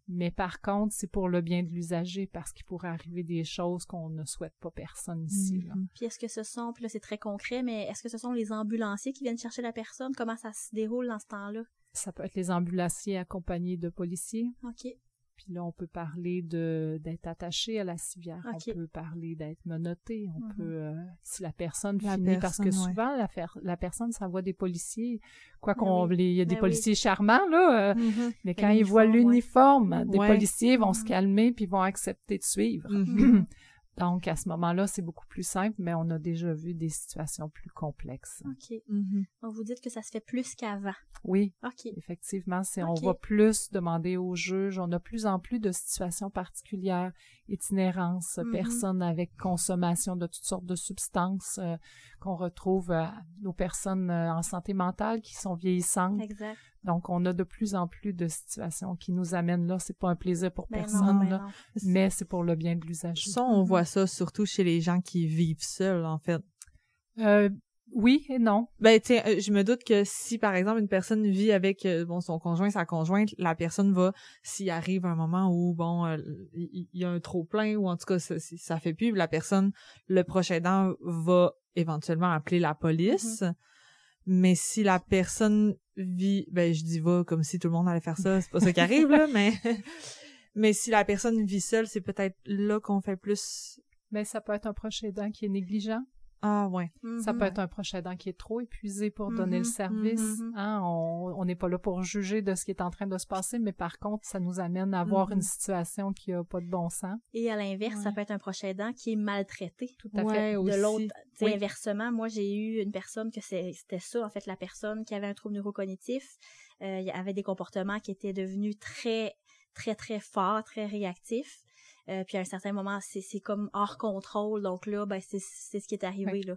Mais par contre, c'est pour le bien de l'usager parce qu'il pourrait arriver des choses qu'on ne souhaite pas personne ici. là. Mhm. Puis est-ce que ce sont, puis là c'est très concret, mais est-ce que ce sont les ambulanciers qui viennent chercher la personne? Comment ça se déroule dans ce temps-là? Ça peut être les ambulanciers accompagnés de policiers. OK. Puis là, on peut parler de d'être attaché à la civière. On peut parler d'être menotté. On Mhm. peut, euh, si la personne La finit, parce que ouais. souvent, la, fer- la personne s'envoie des policiers. Quoi qu'on, oui. les- il y a des Ben oui. policiers charmants, là, euh, Mhm. mais quand ils voient l'uniforme, ouais. des Ouais. policiers vont se Mhm. calmer puis vont accepter de suivre. Donc, à ce moment-là, c'est beaucoup plus simple, mais on a déjà vu des situations plus complexes. OK. Donc vous dites que ça se fait plus qu'avant. Oui, OK. effectivement, c'est on va plus demander aux juges, on a plus en plus de situations particulières, itinérance, Mhm. personnes avec consommation de toutes sortes de substances euh, qu'on retrouve euh, nos personnes euh, en santé mentale qui sont vieillissantes. Exact. Donc on a de plus en plus de situations qui nous amènent là, c'est pas un plaisir pour Ben personne non, ben là, non. mais c'est pour le bien de l'usager. Ça, on voit ça surtout chez les gens qui vivent seuls, en fait. Euh, oui et non. Ben, tu sais, euh, je me doute que si, par exemple, une personne vit avec euh, bon son conjoint, sa conjointe, la personne va, s'il arrive un moment où, bon, il y, a un trop-plein, ou en tout cas, ça, si ça fait plus, la personne, le prochain aidant va éventuellement appeler la police. Mais si la personne vit, ben, je dis va comme si tout le monde allait faire ça, c'est pas ça qui arrive, là, mais... Mais si la personne vit seule, c'est peut-être là qu'on fait plus... Mais ça peut être un proche aidant qui est négligent. Ah, ouais. Ça Mhm. peut être un proche aidant qui est trop épuisé pour donner le Mhm, service. mhm. Hein, on on n'est pas là pour juger de ce qui est en train de se passer, mais par contre, ça nous amène à voir Mhm. une situation qui a pas de bon sens. Et à l'inverse, ça peut être un proche aidant qui est maltraité. Tout à Ouais, fait. de l'autre. Oui. Inversement, moi, j'ai eu une personne que c'est- c'était ça, en fait, la personne qui avait un trouble neurocognitif, euh, il avait des comportements qui étaient devenus très, très, très forts, très réactifs. Euh, puis à un certain moment, c'est c'est comme hors contrôle. Donc là, ben, c'est c'est ce qui est arrivé. Là.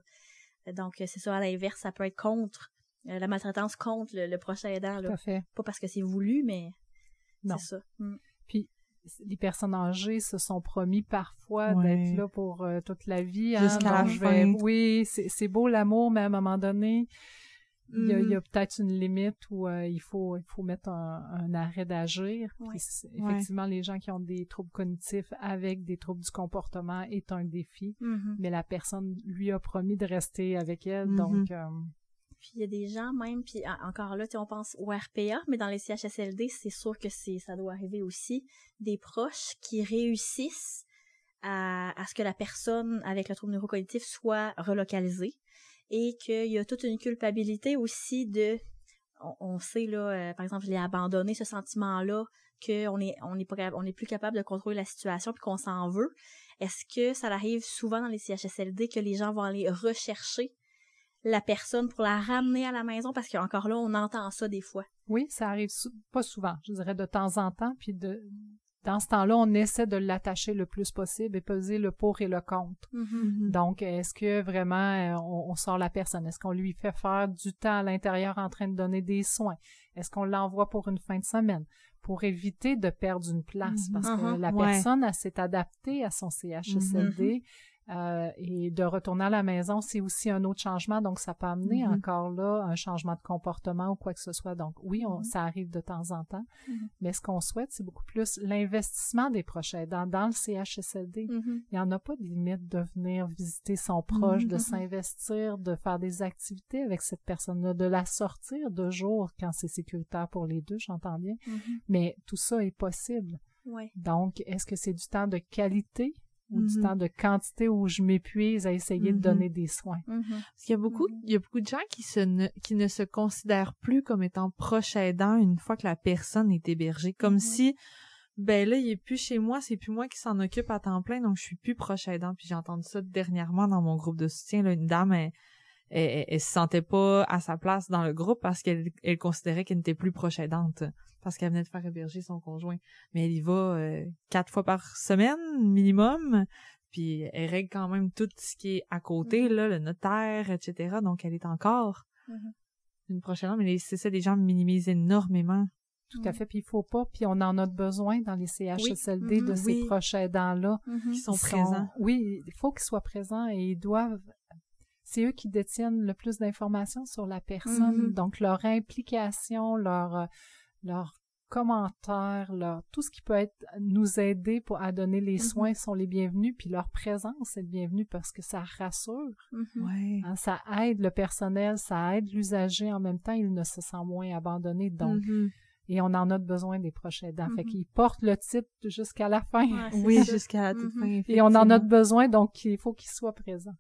Euh, Donc, c'est ça, à l'inverse, ça peut être contre. euh, la maltraitance contre le, le prochain aidant. Tout à fait. Pas parce que c'est voulu, mais c'est ça. Mm. Puis les personnes âgées se sont promis parfois Ouais. d'être là pour euh, toute la vie. hein, Jusqu'à la vais- fin. Oui, c'est c'est beau l'amour, mais à un moment donné, il y a, Mhm. peut-être une limite où euh, il faut il faut mettre un, un arrêt d'agir. Ouais. Ouais. effectivement, les gens qui ont des troubles cognitifs avec des troubles du comportement est un défi. Mhm. mais la personne lui a promis de rester avec elle, Mhm. donc euh, Puis il y a des gens même, puis en- encore là, on pense au RPA, mais dans les CHSLD, c'est sûr que c'est ça doit arriver aussi, des proches qui réussissent à, à ce que la personne avec le trouble neurocognitif soit relocalisée et qu'il y a toute une culpabilité aussi de, on, sait là, euh, par exemple, je l'ai abandonné ce sentiment-là qu'on est on est pas on est plus capable de contrôler la situation puis qu'on s'en veut. Est-ce que ça arrive souvent dans les CHSLD que les gens vont aller rechercher la personne pour la ramener à la maison? Parce qu'encore là on entend ça des fois. oui, ça arrive pas souvent, je dirais de temps en temps, puis de dans ce temps-là, on essaie de l'attacher le plus possible et peser le pour et le contre. Mhm. Donc, est-ce que vraiment euh, on, on sort la personne? Est-ce qu'on lui fait faire du temps à l'intérieur en train de donner des soins? Est-ce qu'on l'envoie pour une fin de semaine? pour éviter de perdre une place, Mhm. parce que Uh-huh. la Ouais. personne, elle s'est adaptée à son CHSLD. Euh, et de retourner à la maison, c'est aussi un autre changement, donc ça peut amener Mhm. encore là un changement de comportement ou quoi que ce soit. Donc oui, on, Mhm. ça arrive de temps en temps, Mhm. mais ce qu'on souhaite, c'est beaucoup plus l'investissement des proches aidants dans le CHSLD. Il n'y en a pas de limite de venir visiter son proche, de s'investir, de faire des activités avec cette personne-là, de la sortir de jour quand c'est sécuritaire pour les deux, j'entends bien. Mais tout ça est possible. Ouais. Donc, est-ce que c'est du temps de qualité? Ou du Mhm. temps de quantité où je m'épuise à essayer de donner des soins? Mhm. Parce qu'il y a beaucoup, il y a beaucoup de gens qui se ne, qui ne se considèrent plus comme étant proche aidant une fois que la personne est hébergée. Comme si, ben là, il est plus chez moi, c'est plus moi qui s'en occupe à temps plein, donc je suis plus proche aidant. Puis j'ai entendu ça dernièrement dans mon groupe de soutien, là, une dame, elle, elle, elle- se sentait pas à sa place dans le groupe parce qu'elle elle considérait qu'elle n'était plus proche aidante parce qu'elle venait de faire héberger son conjoint. Mais elle y va euh, quatre fois par semaine minimum. Puis elle règle quand même tout ce qui est à côté, Mhm. là, le notaire, etc. Donc elle est encore Mhm. une prochaine mais les- c'est ça, les gens minimisent énormément. Tout à fait. Puis il faut pas, puis on en a besoin dans les CHSLD de Mhm. ces Oui. proches aidants-là. Mhm. Qui sont présents. Oui, il faut qu'ils soient présents et ils doivent. C'est eux qui détiennent le plus d'informations sur la personne. Mhm. Donc leur implication, leur euh, leur commentaires, leur tout ce qui peut être nous aider pour à donner les Mhm. soins sont les bienvenus. Puis leur présence est bienvenue parce que ça rassure, Mhm. Ouais. hein, ça aide le personnel, ça aide l'usager en même temps. Il ne se sent moins abandonné. Donc et on en a besoin des proches aidants. Fait qu'ils portent le titre jusqu'à la fin. Ouais, Oui, jusqu'à la toute fin. Et on en a besoin, donc il faut qu'ils soient présents.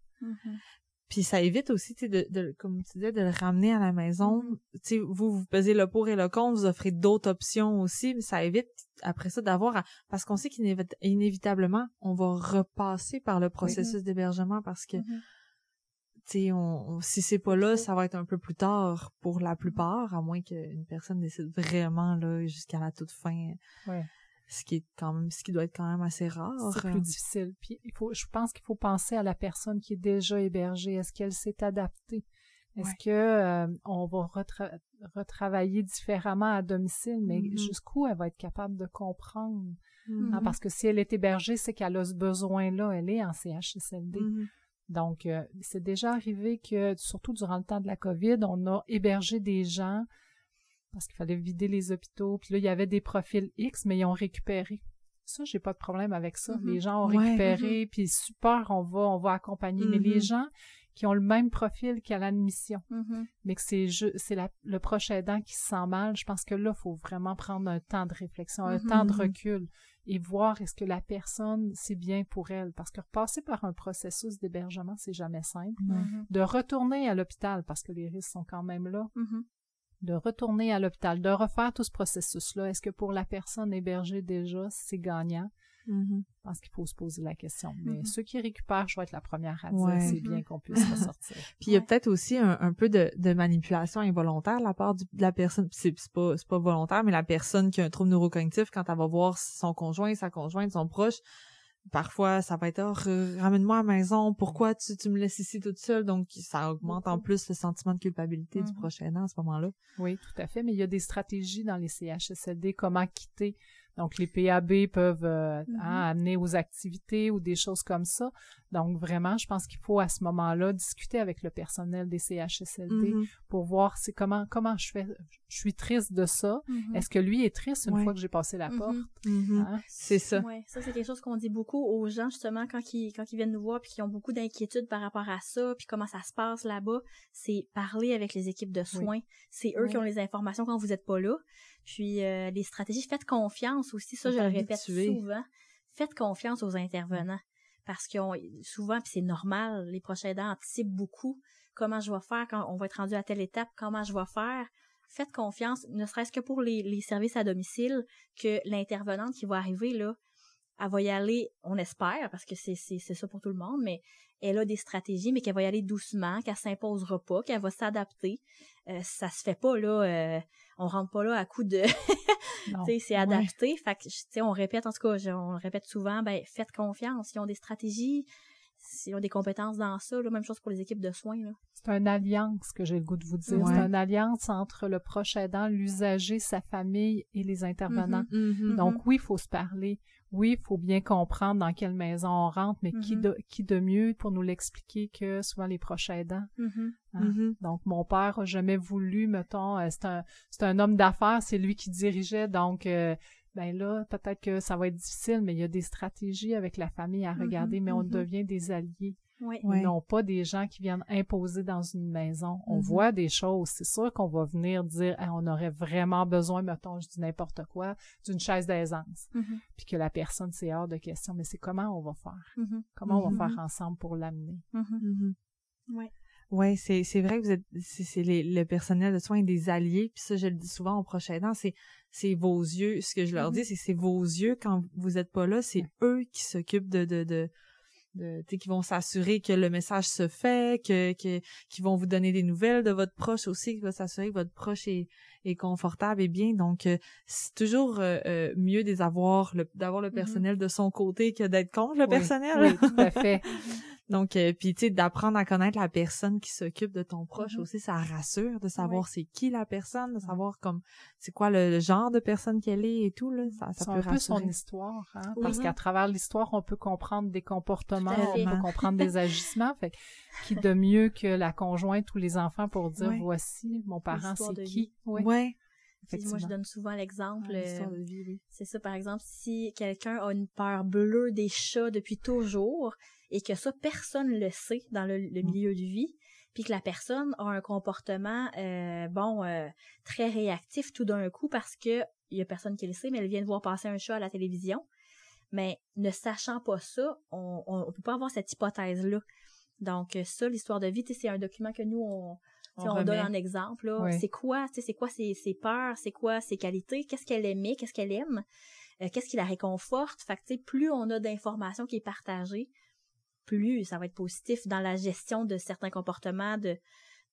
Puis ça évite aussi, tu sais, de, de, comme tu disais, de le ramener à la maison. Mhm. Tu sais, vous, vous pesez le pour et le contre, vous offrez d'autres options aussi, mais ça évite, après ça, d'avoir à... Parce qu'on sait qu'inévitablement, on va repasser par le processus d'hébergement parce que, Mhm. tu sais, on, on- si c'est pas là, ça va être un peu plus tard pour la plupart, à moins qu'une personne décide vraiment, là, jusqu'à la toute fin. Ouais. Ce qui est quand même, ce qui doit être quand même assez rare. C'est plus difficile. Puis il faut, je pense qu'il faut penser à la personne qui est déjà hébergée. Est-ce qu'elle s'est adaptée? Est-ce Ouais. que euh, on va retra- retravailler différemment à domicile, mais Mhm. jusqu'où elle va être capable de comprendre? Mhm. Hein, parce que si elle est hébergée, c'est qu'elle a ce besoin-là. Elle est en CHSLD. Mhm. Donc, euh, c'est déjà arrivé que, surtout durant le temps de la COVID, on a hébergé des gens parce qu'il fallait vider les hôpitaux. Puis là, il y avait des profils X, mais ils ont récupéré. Ça, j'ai pas de problème avec ça. Mhm. Les gens ont Ouais. récupéré, puis super, on va, on va accompagner. Mais les Mhm. gens qui ont le même profil qu'à l'admission, mais que c'est le proche aidant qui se sent mal, je pense que là, il faut vraiment prendre un temps de réflexion, un temps de recul et voir est-ce que la personne, c'est bien pour elle. Parce que repasser par un processus d'hébergement, c'est jamais simple. De retourner à l'hôpital, parce que les risques sont quand même là. De retourner à l'hôpital, de refaire tout ce processus-là, est-ce que pour la personne hébergée déjà, c'est gagnant? Mhm. Je pense qu'il faut se poser la question. Mais Mhm. ceux qui récupèrent, je vais être la première à dire, Ouais. c'est bien qu'on puisse ressortir. Puis il y a Ouais. peut-être aussi un, un peu de, de manipulation involontaire de la part du- de la personne. Puis C'est pas c'est pas volontaire, mais la personne qui a un trouble neurocognitif quand elle va voir son conjoint, sa conjointe, son proche, parfois ça va être oh, ramène-moi à la maison. Pourquoi tu, tu me laisses ici toute seule? Donc ça augmente en plus le sentiment de culpabilité du Mhm. prochain aidant à ce moment-là. Oui, tout à fait. Mais il y a des stratégies dans les CHSLD, comment quitter. Donc, les PAB peuvent euh, Mhm. hein, amener aux activités ou des choses comme ça. Donc, vraiment, je pense qu'il faut à ce moment-là discuter avec le personnel des CHSLD Mhm. pour voir c'est comment comment je fais. Je suis triste de ça. Mhm. Est-ce que lui est triste une Ouais. fois que j'ai passé la porte? Hein? C'est ça. Ouais, ça c'est quelque chose qu'on dit beaucoup aux gens justement quand ils quand ils viennent nous voir puis qui ont beaucoup d'inquiétudes par rapport à ça puis comment ça se passe là-bas, c'est parler avec les équipes de soins. C'est eux Oui. qui ont les informations quand vous êtes pas là. Puis euh, les stratégies, faites confiance aussi, ça je le répète souvent. Faites confiance aux intervenants parce ont souvent puis c'est normal, les prochains aidants anticipent beaucoup comment je vais faire quand on va être rendu à telle étape, comment je vais faire. Faites confiance, ne serait-ce que pour les, les services à domicile, que l'intervenante qui va arriver là, elle va y aller, on espère, parce que c'est, c'est, c'est ça pour tout le monde, mais elle a des stratégies, mais qu'elle va y aller doucement, qu'elle s'imposera pas, qu'elle va s'adapter. Euh, ça se fait pas, là, euh, on rentre pas là à coup de... Non. tu sais, c'est adapté. Fait que, tu sais, on répète, en tout cas, je- on le répète souvent, ben, faites confiance. Ils ont des stratégies. S'ils ont des compétences dans ça, là, même chose pour les équipes de soins. Là. C'est une alliance que j'ai le goût de vous dire. Ouais. C'est une alliance entre le proche aidant, l'usager, sa famille et les intervenants. Mhm. Donc oui, il faut se parler. Oui, il faut bien comprendre dans quelle maison on rentre, mais qui, de, qui de mieux pour nous l'expliquer que souvent les proches aidants? Hein. Mhm. Donc mon père a jamais voulu, mettons, euh, c'est un c'est un homme d'affaires, c'est lui qui dirigeait, donc euh, ben là peut-être que ça va être difficile, mais il y a des stratégies avec la famille à Mhm, regarder, mais on mhm. devient des alliés. Oui. Ouais. non pas des gens qui viennent imposer dans une maison. On Mhm. voit des choses. C'est sûr qu'on va venir dire Hey, on aurait vraiment besoin, mettons, je dis n'importe quoi, d'une chaise d'aisance. Puis que la personne, c'est hors de question. Mais c'est comment on va faire? Comment on va faire ensemble pour l'amener? Mhm. Ouais, c'est c'est vrai que vous êtes c'est c'est les- le personnel de soins des alliés puis ça je le dis souvent aux proches aidants, c'est c'est vos yeux, ce que je leur Mhm. dis c'est c'est vos yeux quand vous êtes pas là, c'est eux qui s'occupent de de de de tu sais, qui vont s'assurer que le message se fait, que que qui vont vous donner des nouvelles de votre proche aussi, qui va s'assurer que votre proche est est confortable et bien. Donc euh, c'est toujours euh, euh, mieux des avoir le d'avoir le Mhm. personnel de son côté que d'être contre le Oui, personnel. Oui, tout à fait. Donc, euh, puis tu sais, d'apprendre à connaître la personne qui s'occupe de ton proche Mhm. aussi, ça rassure de savoir c'est qui la personne, de savoir comme c'est quoi le, le genre de personne qu'elle est et tout là, ça, ça C'est peut un peu son histoire, hein, Oui. parce qu'à travers l'histoire, on peut comprendre des comportements, on peut comprendre des agissements. Fait que qui de mieux que la conjointe ou les enfants pour dire voici mon parent, L'histoire c'est qui? vie. Oui, Ouais, Puis Moi, je donne souvent l'exemple. Ah, euh, de vie, oui. C'est ça, par exemple, si quelqu'un a une peur bleue des chats depuis toujours et que ça, personne le sait dans le, le Mm. milieu de vie, puis que la personne a un comportement, euh, bon, euh, très réactif tout d'un coup parce que il y a personne qui le sait, mais elle vient de voir passer un chat à la télévision. Mais ne sachant pas ça, on, on peut pas avoir cette hypothèse-là. Donc euh, ça, l'histoire de vie, c'est un document que nous, on, On on, donne un exemple. Oui. C'est quoi, tu sais, c'est quoi ses, ses peurs, c'est quoi ses qualités, qu'est-ce qu'elle aimait, qu'est-ce qu'elle aime, euh, qu'est-ce qui la réconforte. Fait que, plus on a d'informations qui est partagée, plus ça va être positif dans la gestion de certains comportements, de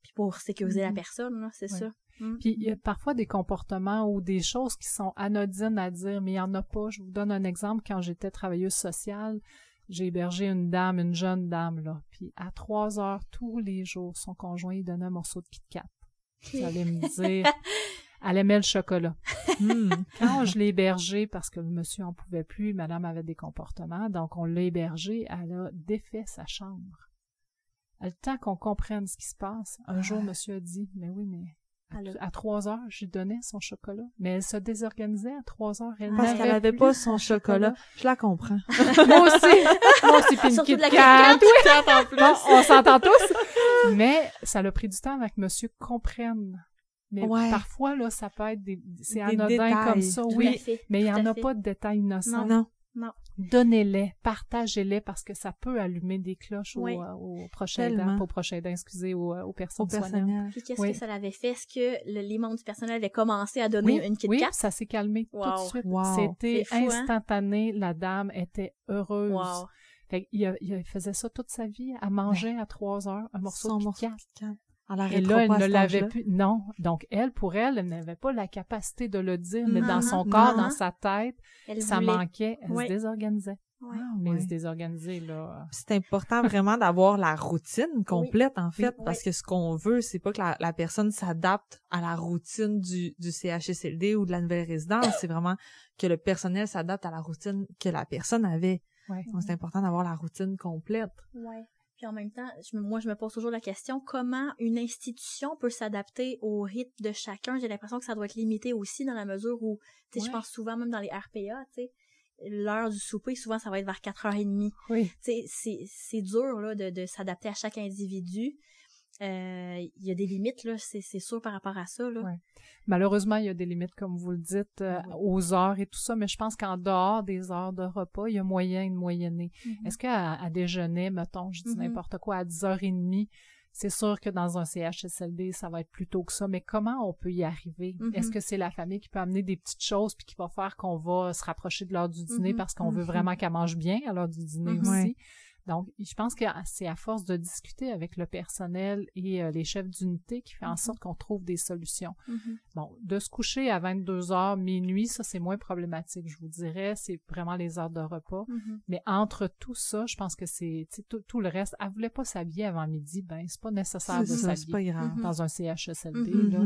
puis pour sécuriser la Mhm. personne, là, c'est Ouais. ça. Mm. Puis il y a parfois des comportements ou des choses qui sont anodines à dire, mais il n'y en a pas. Je vous donne un exemple. Quand j'étais travailleuse sociale, j'ai hébergé une dame, une jeune dame, là. Puis à trois heures tous les jours, son conjoint lui donnait un morceau de Kit Kat. Vous allez me dire, elle aimait le chocolat. Hmm. Quand je l'ai hébergée, parce que le monsieur en pouvait plus, madame avait des comportements, donc on l'a hébergée, elle a défait sa chambre. Le temps qu'on comprenne ce qui se passe, un jour, monsieur a dit, mais oui, mais à, trois heures, je lui donnais son chocolat. Mais elle se désorganisait à trois heures. Elle Parce n'avait qu'elle avait plus pas son chocolat. Je la comprends. Moi aussi. Moi aussi, puis une Kit de la Kat. Kit en plus. Bon, on s'entend tous. Mais ça a pris du temps avec monsieur comprenne. Mais Ouais. parfois, là, ça peut être des, c'est Des anodin détails. comme ça, Tout oui. fait, Mais il n'y en a fait. pas de détails innocents. Non. Donnez-les, partagez-les parce que ça peut allumer des cloches Oui. aux, euh, Tellement. aidants, pas aux proches aidants, excusez, aux, euh, aux personnes Au soignantes. personnel. Puis qu'est-ce Oui. que ça l'avait fait? Est-ce que le, les membres du personnel avaient commencé à donner Oui, une Kit oui, ça s'est calmé tout de suite. Wow. C'était hein? instantané. La dame était heureuse. Wow. Fait il, a- il faisait ça toute sa vie. Elle mangeait à trois heures un morceau Son de Kit Elle Et là, elle pas ne l'avait plus. Non. Donc, elle, pour elle, elle n'avait pas la capacité de le dire, mais Non, dans son non, corps, non. dans sa tête, Elle ça voulait. manquait. Elle se désorganisait. Ouais. Ah, Mais ouais. se désorganiser, là. c'est important vraiment d'avoir la routine complète en fait Oui. parce que ce qu'on veut c'est pas que la, la personne s'adapte à la routine du, du CHSLD ou de la nouvelle résidence c'est vraiment que le personnel s'adapte à la routine que la personne avait Ouais. donc c'est important d'avoir la routine complète Ouais. Puis en même temps, je moi, je me pose toujours la question comment une institution peut s'adapter au rythme de chacun? J'ai l'impression que ça doit être limité aussi dans la mesure où, tu sais, je pense souvent même dans les RPA, tu sais, l'heure du souper, souvent, ça va être vers 4h30. Oui. Tu sais, c'est, c'est dur, là, de, de s'adapter à chaque individu. Euh, Il y a des limites, là, c'est, c'est sûr par rapport à ça, là. Ouais. Malheureusement, il y a des limites, comme vous le dites, euh, Oui. aux heures et tout ça, mais je pense qu'en dehors des heures de repas, il y a moyen de moyenner. Mhm. Est-ce qu'à à déjeuner, mettons, je dis Mhm. n'importe quoi, à 10h30, c'est sûr que dans un CHSLD, ça va être plus tôt que ça, mais comment on peut y arriver? Mhm. Est-ce que c'est la famille qui peut amener des petites choses puis qui va faire qu'on va se rapprocher de l'heure du dîner parce qu'on veut vraiment qu'elle mange bien à l'heure du dîner aussi? Donc, je pense que c'est à force de discuter avec le personnel et euh, les chefs d'unité qui fait en Mhm. sorte qu'on trouve des solutions. Mhm. Bon, de se coucher à 22 heures, minuit, ça, c'est moins problématique, je vous dirais. C'est vraiment les heures de repas. Mhm. Mais entre tout ça, je pense que c'est, tout, le reste. Elle voulait pas s'habiller avant midi, ben, c'est pas nécessaire de s'habiller dans un CHSLD, là.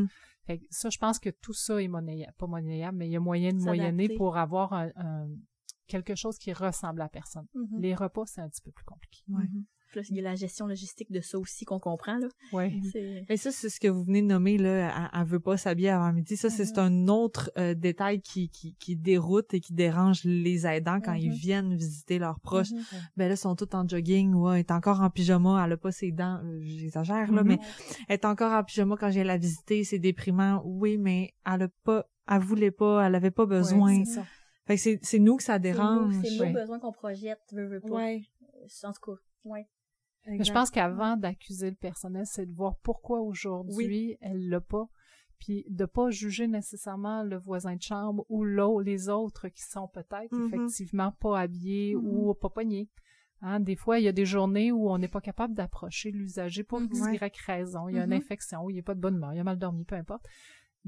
Fait que ça, je pense que tout ça est monnayable, pas monnayable, mais il y a moyen de moyenner pour avoir un, un- quelque chose qui ressemble à personne. Mhm. Les repas, c'est un petit peu plus compliqué. Ouais. Mhm. Puis là, il y a la gestion logistique de ça aussi qu'on comprend, là. Oui. C'est... Mais ça, c'est ce que vous venez de nommer, là. Elle, elle veut pas s'habiller avant midi. Ça, c'est Mhm. un autre euh, détail qui, qui, qui déroute et qui dérange les aidants quand ils Mhm. viennent visiter leurs proches. Mhm. Ben là, ils sont tous en jogging, ouais, elle est encore en pyjama, elle a pas ses dents, euh, j'exagère, là, Mhm. mais elle est encore en pyjama quand je viens la visiter, c'est déprimant. Oui, mais elle a pas, elle voulait pas, elle avait pas besoin. Ouais, c'est ça. Fait que c'est, c'est nous que ça C'est dérange. nos, c'est nos Ouais. besoins qu'on projette, veut, veut pas. Ouais. En tout cas, ouais. Mais je pense qu'avant d'accuser le personnel, c'est de voir pourquoi aujourd'hui elle l'a pas, puis de pas juger nécessairement le voisin de chambre ou l'autre, les autres qui sont peut-être Mhm. effectivement pas habillés Mhm. ou pas poignés. Hein, des fois, il y a des journées où on n'est pas capable d'approcher l'usager pour Mhm. X, Y raison. Il y a une infection, il n'y a pas de bonne humeur, il a mal dormi, peu importe.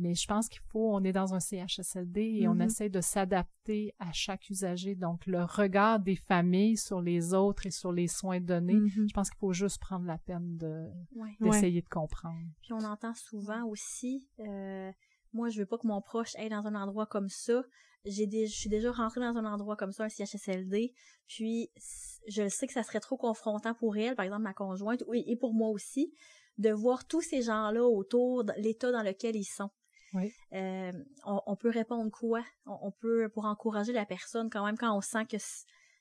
Mais je pense qu'il faut, on est dans un CHSLD et on Mhm. essaie de s'adapter à chaque usager. Donc, le regard des familles sur les autres et sur les soins donnés, Mhm. je pense qu'il faut juste prendre la peine de Ouais. d'essayer de comprendre. Puis on entend souvent aussi, euh, moi je veux pas que mon proche aille dans un endroit comme ça. J'ai je suis déjà rentrée dans un endroit comme ça, un CHSLD, puis je sais que ça serait trop confrontant pour elle, par exemple ma conjointe, et pour moi aussi, de voir tous ces gens-là autour de l'état dans lequel ils sont. Oui. Euh, on, on peut répondre quoi? On, on peut, pour encourager la personne quand même, quand on sent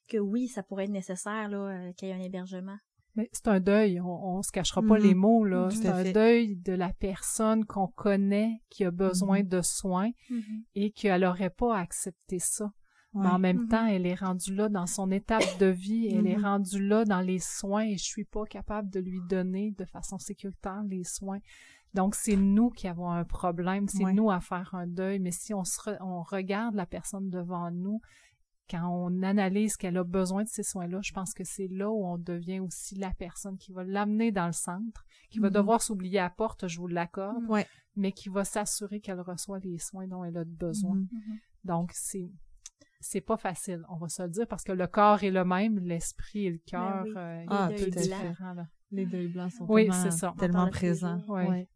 que, oui, ça pourrait être nécessaire là, euh, qu'il y ait un hébergement. Mais c'est un deuil, on, on se cachera pas Mhm. les mots, là. Mhm. C'est un fait. deuil de la personne qu'on connaît, qui a besoin Mhm. de soins et qu'elle aurait pas accepté ça. Ouais. Mais en même Mhm. temps, elle est rendue là dans son étape de vie, elle est Mhm. rendue là dans les soins et je suis pas capable de lui donner de façon sécuritaire les soins. Donc, c'est nous qui avons un problème, c'est Ouais. nous à faire un deuil, mais si on, se re- on regarde la personne devant nous, quand on analyse qu'elle a besoin de ces soins-là, je pense que c'est là où on devient aussi la personne qui va l'amener dans le centre, qui va Mhm. devoir s'oublier à la porte, je vous l'accorde, Ouais. mais qui va s'assurer qu'elle reçoit les soins dont elle a besoin. Mhm. Donc, c'est c'est pas facile, on va se le dire, parce que le corps est le même, l'esprit et le cœur, oui. euh, Ah. Les deuils blancs sont Oui, tellement, c'est ça. On tellement présents. Ouais.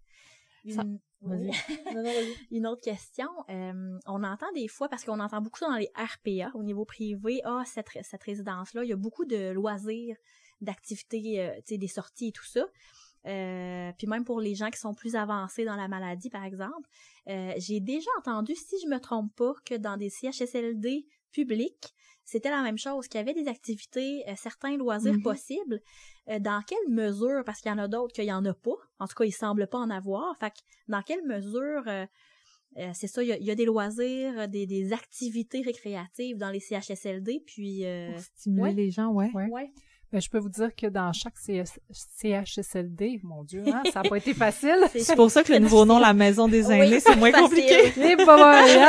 Ça- Une, Vas-y. oui. Non, non, vas-y. Une autre question, euh, on entend des fois, parce qu'on entend beaucoup ça dans les RPA au niveau privé, ah, cette, cette résidence-là, il y a beaucoup de loisirs, d'activités, euh, tu sais, des sorties et tout ça. Euh, puis même pour les gens qui sont plus avancés dans la maladie, par exemple, j'ai déjà entendu, si je me trompe pas, que dans des CHSLD publics, c'était la même chose, qu'il y avait des activités, certains loisirs Mhm. possibles. Euh, dans quelle mesure, parce qu'il y en a d'autres qu'il y en a pas, en tout cas, il semble pas en avoir, fait que dans quelle mesure, euh, euh, c'est ça, il y, a, il y a des loisirs, des, des activités récréatives dans les CHSLD, puis... euh, Pour stimuler ouais. les gens, ouais. Ouais. ouais. Ben, je peux vous dire que dans chaque CS CHSLD, mon Dieu, hein, ça n'a pas été facile. C'est pour ça que le nouveau nom, la maison des Oui, aînés, c'est moins facile. compliqué. Pas mal, hein?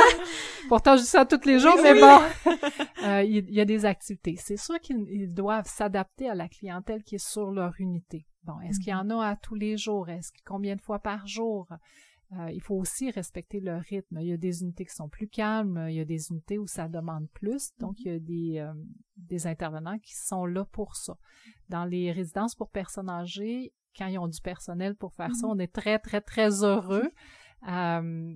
Pourtant, je dis ça tous les jours, mais Oui. bon. Euh, il, y a des activités. C'est sûr qu'ils ils doivent s'adapter à la clientèle qui est sur leur unité. Bon, est-ce qu'il y en a à tous les jours? Est-ce que combien de fois par jour? Euh, il faut aussi respecter le rythme. Il y a des unités qui sont plus calmes, il y a des unités où ça demande plus, donc il y a des, euh, des intervenants qui sont là pour ça. Dans les résidences pour personnes âgées, quand ils ont du personnel pour faire ça, on est très, très, très heureux. Euh,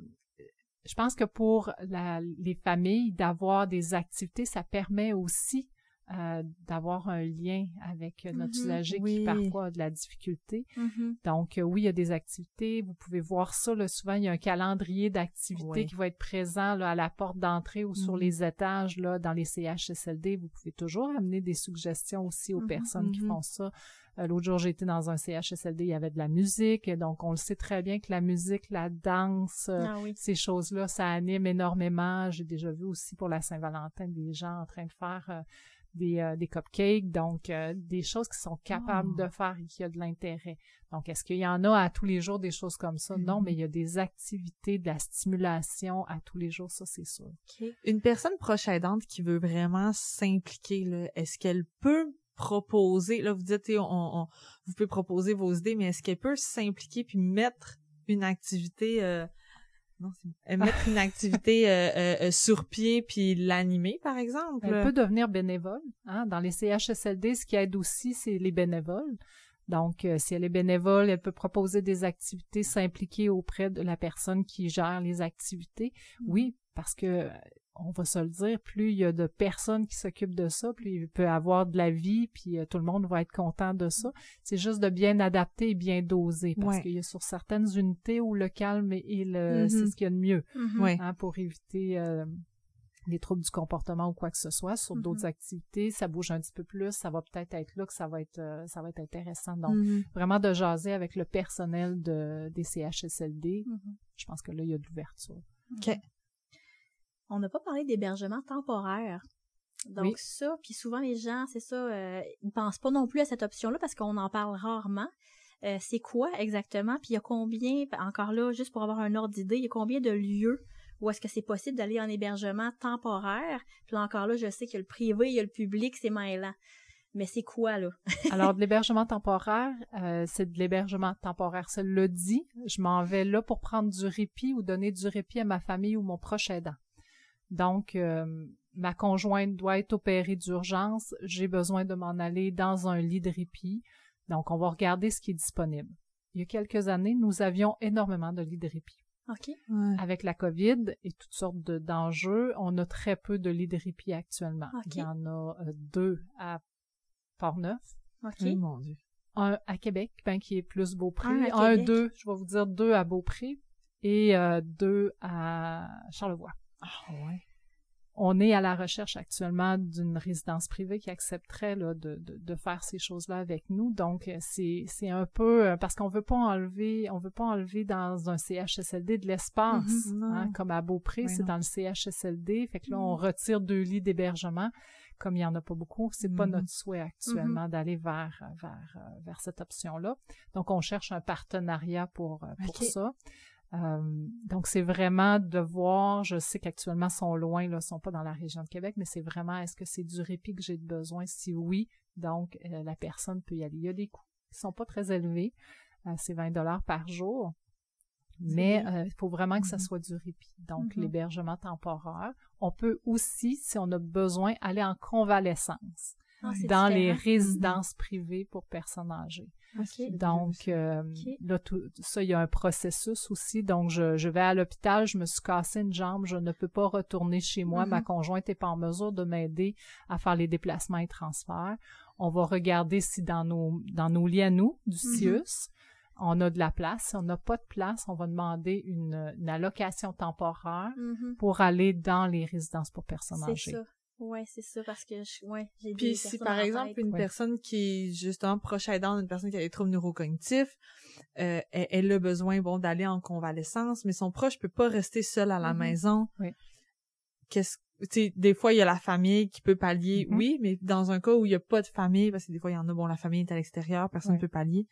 je pense que pour la- les familles, d'avoir des activités, ça permet aussi euh, d'avoir un lien avec notre Mhm. usager Oui. qui parfois a de la difficulté. Mhm. Donc, euh, oui, il y a des activités. Vous pouvez voir ça. Là, souvent, il y a un calendrier d'activités Oui. qui va être présent là, à la porte d'entrée ou sur Mhm. les étages là, dans les CHSLD. Vous pouvez toujours amener des suggestions aussi aux personnes qui font ça. Euh, L'autre jour, j'étais dans un CHSLD, il y avait de la musique. Donc, on le sait très bien que la musique, la danse, euh, Ah oui. ces choses-là, ça anime énormément. J'ai déjà vu aussi pour la Saint-Valentin des gens en train de faire euh, des, euh, des cupcakes, donc euh, des choses qui sont capables Oh. de faire et qui a de l'intérêt. Donc, est-ce qu'il y en a à tous les jours des choses comme ça? Non, Mhm. mais il y a des activités, de la stimulation à tous les jours, ça c'est sûr. Une personne proche aidante qui veut vraiment s'impliquer, là, est-ce qu'elle peut proposer, là, vous dites, on, on, vous pouvez proposer vos idées, mais est-ce qu'elle peut s'impliquer puis mettre une activité, euh, non, c'est mettre une activité euh, euh, euh, sur pied puis l'animer, par exemple? Elle peut devenir bénévole. Hein? Dans les CHSLD, ce qui aide aussi, c'est les bénévoles. Donc, euh, si elle est bénévole, elle peut proposer des activités, s'impliquer auprès de la personne qui gère les activités. Mm. Oui, parce que on va se le dire, plus il y a de personnes qui s'occupent de ça, plus il peut avoir de la vie, puis euh, tout le monde va être content de ça. C'est juste de bien adapter et bien doser, parce qu'il y a sur certaines unités où le calme et le, mm-hmm. c'est ce qu'il y a de mieux, mm-hmm. hein, pour éviter euh, les troubles du comportement ou quoi que ce soit. Sur d'autres mm-hmm. activités, ça bouge un petit peu plus, ça va peut-être être là que ça va être euh, ça va être intéressant. Donc vraiment de jaser avec le personnel de des CHSLD. Je pense que là il y a de l'ouverture. OK. On n'a pas parlé d'hébergement temporaire. Donc ça, puis souvent les gens, c'est ça, euh, ils pensent pas non plus à cette option-là parce qu'on en parle rarement. Euh, c'est quoi exactement? Puis il y a combien, encore là, juste pour avoir un ordre d'idée, il y a combien de lieux ou est-ce que c'est possible d'aller en hébergement temporaire? Puis là, encore là, je sais que le privé, il y a le public, c'est mêlant. Mais c'est quoi, là? Alors, de l'hébergement temporaire, euh, c'est de l'hébergement temporaire. Ça le dit. Je m'en vais là pour prendre du répit ou donner du répit à ma famille ou mon proche aidant. Donc, euh, ma conjointe doit être opérée d'urgence. J'ai besoin de m'en aller dans un lit de répit. Donc, on va regarder ce qui est disponible. Il y a quelques années, nous avions énormément de lits de répit. Avec la COVID et toutes sortes d'enjeux, on a très peu de lits de répit actuellement. Il y en a euh, deux à Port-Neuf. mon Dieu. Un à Québec, ben, qui est plus Beaupré. Un, deux, je vais vous dire deux à Beaupré et euh, deux à Charlevoix. Ah ouais on est à la recherche actuellement d'une résidence privée qui accepterait là, de, de, faire ces choses-là avec nous. Donc, euh, c'est, un peu euh, parce qu'on veut pas enlever, on veut pas enlever dans un CHSLD de l'espace, mm-hmm. hein, comme à Beaupré, c'est dans le CHSLD. Fait que là, on mm-hmm. retire deux lits d'hébergement. Comme il y en a pas beaucoup, c'est pas mm-hmm. notre souhait actuellement d'aller vers vers euh, vers cette option-là. Donc, on cherche un partenariat pour pour ça. Euh, donc, c'est vraiment de voir, je sais qu'actuellement, sont loin, là, sont pas dans la région de Québec, mais c'est vraiment, est-ce que c'est du répit que j'ai besoin? Si oui, donc, euh, la personne peut y aller. Il y a des coûts qui sont pas très élevés. Euh, c'est 20 dollars par jour. Mais il faut vraiment que ça mm-hmm. soit du répit. Donc, mm-hmm. l'hébergement temporaire. On peut aussi, si on a besoin, aller en convalescence. Ah, dans les résidences privées pour personnes âgées. Donc, euh, là, tout ça, il y a un processus aussi. Donc, je, je vais à l'hôpital, je me suis cassé une jambe, je ne peux pas retourner chez moi. Ma mm-hmm. conjointe n'est pas en mesure de m'aider à faire les déplacements et transferts. On va regarder si dans nos, dans nos liens, nous, du. CIUS, on a de la place. Si on n'a pas de place, on va demander une, une allocation temporaire pour aller dans les résidences pour personnes âgées. Ça. Ouais, c'est ça, parce que je, ouais, j'ai Puis si par exemple une personne qui est justement proche aidante, une personne qui a des troubles neurocognitifs, euh, elle, a besoin bon d'aller en convalescence, mais son proche peut pas rester seul à la mm-hmm. maison. Oui. Qu'est-ce tu des fois il y a la famille qui peut pallier, mm-hmm. oui, mais dans un cas où il y a pas de famille, parce que des fois il y en a, bon, la famille est à l'extérieur, personne ne peut pallier.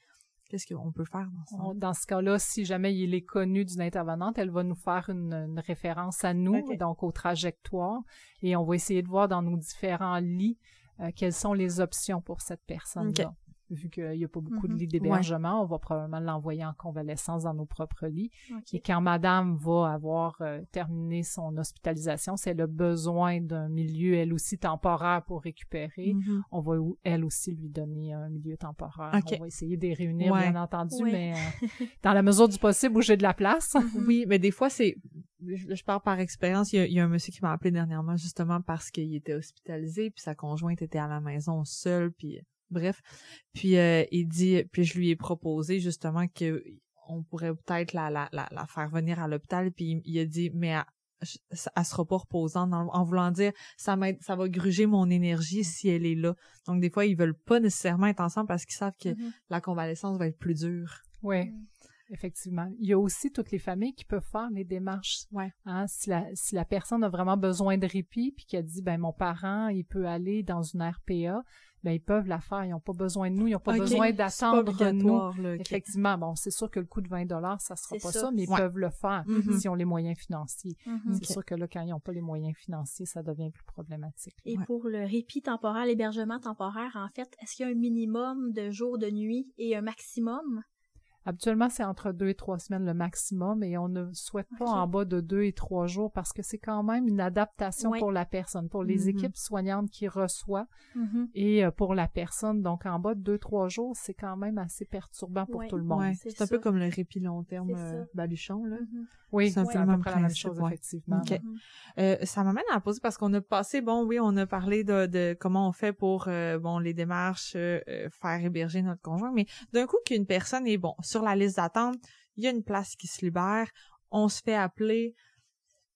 Qu'est-ce qu'on peut faire dans ça? Dans ce cas-là, si jamais il est connu d'une intervenante, elle va nous faire une, référence à nous, donc aux trajectoires, et on va essayer de voir dans nos différents lits euh, quelles sont les options pour cette personne-là vu qu'il n'y a pas beaucoup de mm-hmm. lits d'hébergement, on va probablement l'envoyer en convalescence dans nos propres lits. Et quand madame va avoir euh, terminé son hospitalisation, si elle a besoin d'un milieu, elle aussi, temporaire pour récupérer, mm-hmm. on va, elle aussi, lui donner un milieu temporaire. On va essayer de les réunir, bien entendu, mais euh, dans la mesure du possible où j'ai de la place. Mm-hmm. oui, mais des fois, c'est... Je, parle par expérience. Il y, a, un monsieur qui m'a appelé dernièrement justement parce qu'il était hospitalisé, puis sa conjointe était à la maison seule, puis bref. Puis euh, il dit, puis je lui ai proposé justement que on pourrait peut-être la, la, la, faire venir à l'hôpital. Puis il, a dit, mais elle, sera pas reposante en, voulant dire, ça m'aide, ça va gruger mon énergie si elle est là. Donc des fois ils veulent pas nécessairement être ensemble parce qu'ils savent que mm-hmm. la convalescence va être plus dure. Oui. effectivement. Il y a aussi toutes les familles qui peuvent faire les démarches. Ouais. Hein, si, la, si la personne a vraiment besoin de répit, puis qu'elle dit, ben mon parent, il peut aller dans une RPA, ben ils peuvent la faire. Ils n'ont pas besoin de nous, ils n'ont pas besoin d'attendre nous. là. Effectivement, bon, c'est sûr que le coût de 20 dollars, ça sera pas ça. ça, mais ils Ouais. peuvent le faire Mhm. s'ils ont les moyens financiers. Mhm. C'est sûr que là, quand ils n'ont pas les moyens financiers, ça devient plus problématique. Et Ouais. pour le répit temporaire, l'hébergement temporaire, en fait, est-ce qu'il y a un minimum de jours de nuit et un maximum? Habituellement, c'est entre deux et trois semaines le maximum et on ne souhaite pas en bas de deux et trois jours parce que c'est quand même une adaptation pour la personne, pour les Mhm. équipes soignantes qui reçoivent Mhm. et euh, pour la personne. Donc, en bas de deux, trois jours, c'est quand même assez perturbant pour tout le monde. Ouais, c'est un peu comme le répit long terme euh, baluchon, là. Mhm. Oui, C'est à peu près la même chose, ouais. effectivement. Ok. Mhm. Euh, ça m'amène à poser parce qu'on a passé, bon, oui, on a parlé de, de comment on fait pour, euh, bon, les démarches, faire héberger notre conjoint, mais d'un coup qu'une personne est, bon, sur la liste d'attente, il y a une place qui se libère, on se fait appeler,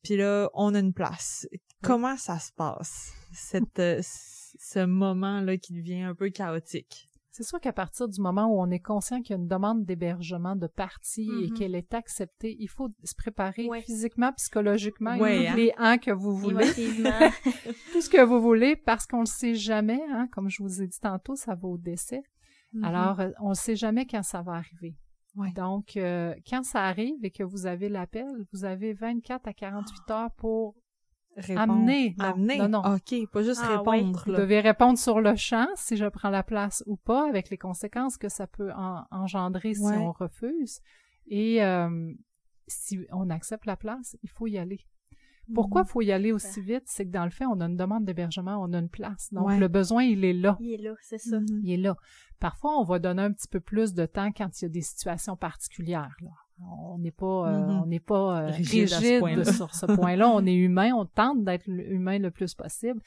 puis là, on a une place. Comment ça se passe, cette, euh, ce moment-là qui devient un peu chaotique? C'est sûr qu'à partir du moment où on est conscient qu'il y a une demande d'hébergement de partie et Mhm. qu'elle est acceptée, il faut se préparer Ouais. physiquement, psychologiquement, Ouais, et hein. tous les uns que vous voulez. Tout ce que vous voulez parce qu'on le sait jamais, hein, comme je vous ai dit tantôt, ça va au décès. Alors, euh, on ne sait jamais quand ça va arriver. Ouais. Donc, euh, quand ça arrive et que vous avez l'appel, vous avez 24 à 48 heures pour Répondre. amener. Non, Amener. non, non. OK, pas juste Ah, répondre, Vous devez répondre sur le champ si je prends la place ou pas, avec les conséquences que ça peut en- engendrer si on refuse. Et euh, si on accepte la place, il faut y aller. Pourquoi il faut y aller aussi vite? C'est que dans le fait, on a une demande d'hébergement, on a une place. Donc, Ouais. le besoin, il est là. Il est là, c'est ça. Mhm. Il est là. Parfois, on va donner un petit peu plus de temps quand il y a des situations particulières. Là. On n'est pas, euh, Mhm. on n'est pas euh, Rigide rigide, à ce point-là. sur ce point-là. on est humain, on tente d'être humain le plus possible,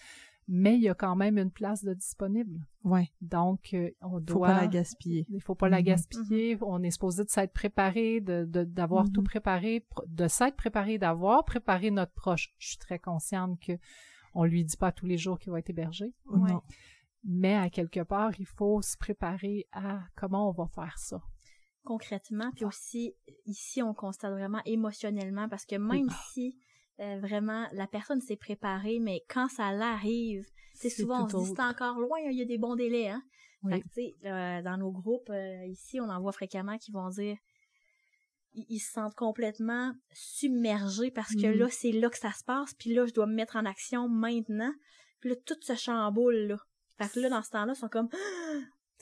mais il y a quand même une place de disponible. Ouais, Donc, euh, on faut doit. pas la gaspiller. Il faut pas la gaspiller. On est supposé de s'être préparé, de de- d'avoir Mhm. tout préparé, pr- de s'être préparé, d'avoir préparé notre proche. Je suis très consciente que on lui dit pas tous les jours qu'il va être hébergé, Ouais. Non. mais à quelque part, il faut se préparer à comment on va faire ça. concrètement. Puis aussi, ici, on constate vraiment émotionnellement parce que même si euh, vraiment la personne s'est préparée, mais quand ça l'arrive, c'est souvent on se dit c'est encore loin, il y a des bons délais. Hein? Oui. Fait que, tu sais, euh, dans nos groupes, euh, ici, on en voit fréquemment qui vont dire ils, ils se sentent complètement submergés parce que Mhm. là, c'est là que ça se passe, puis là, je dois me mettre en action maintenant. Puis là, tout se chamboule, là. Fait que là, dans ce temps-là, ils sont comme,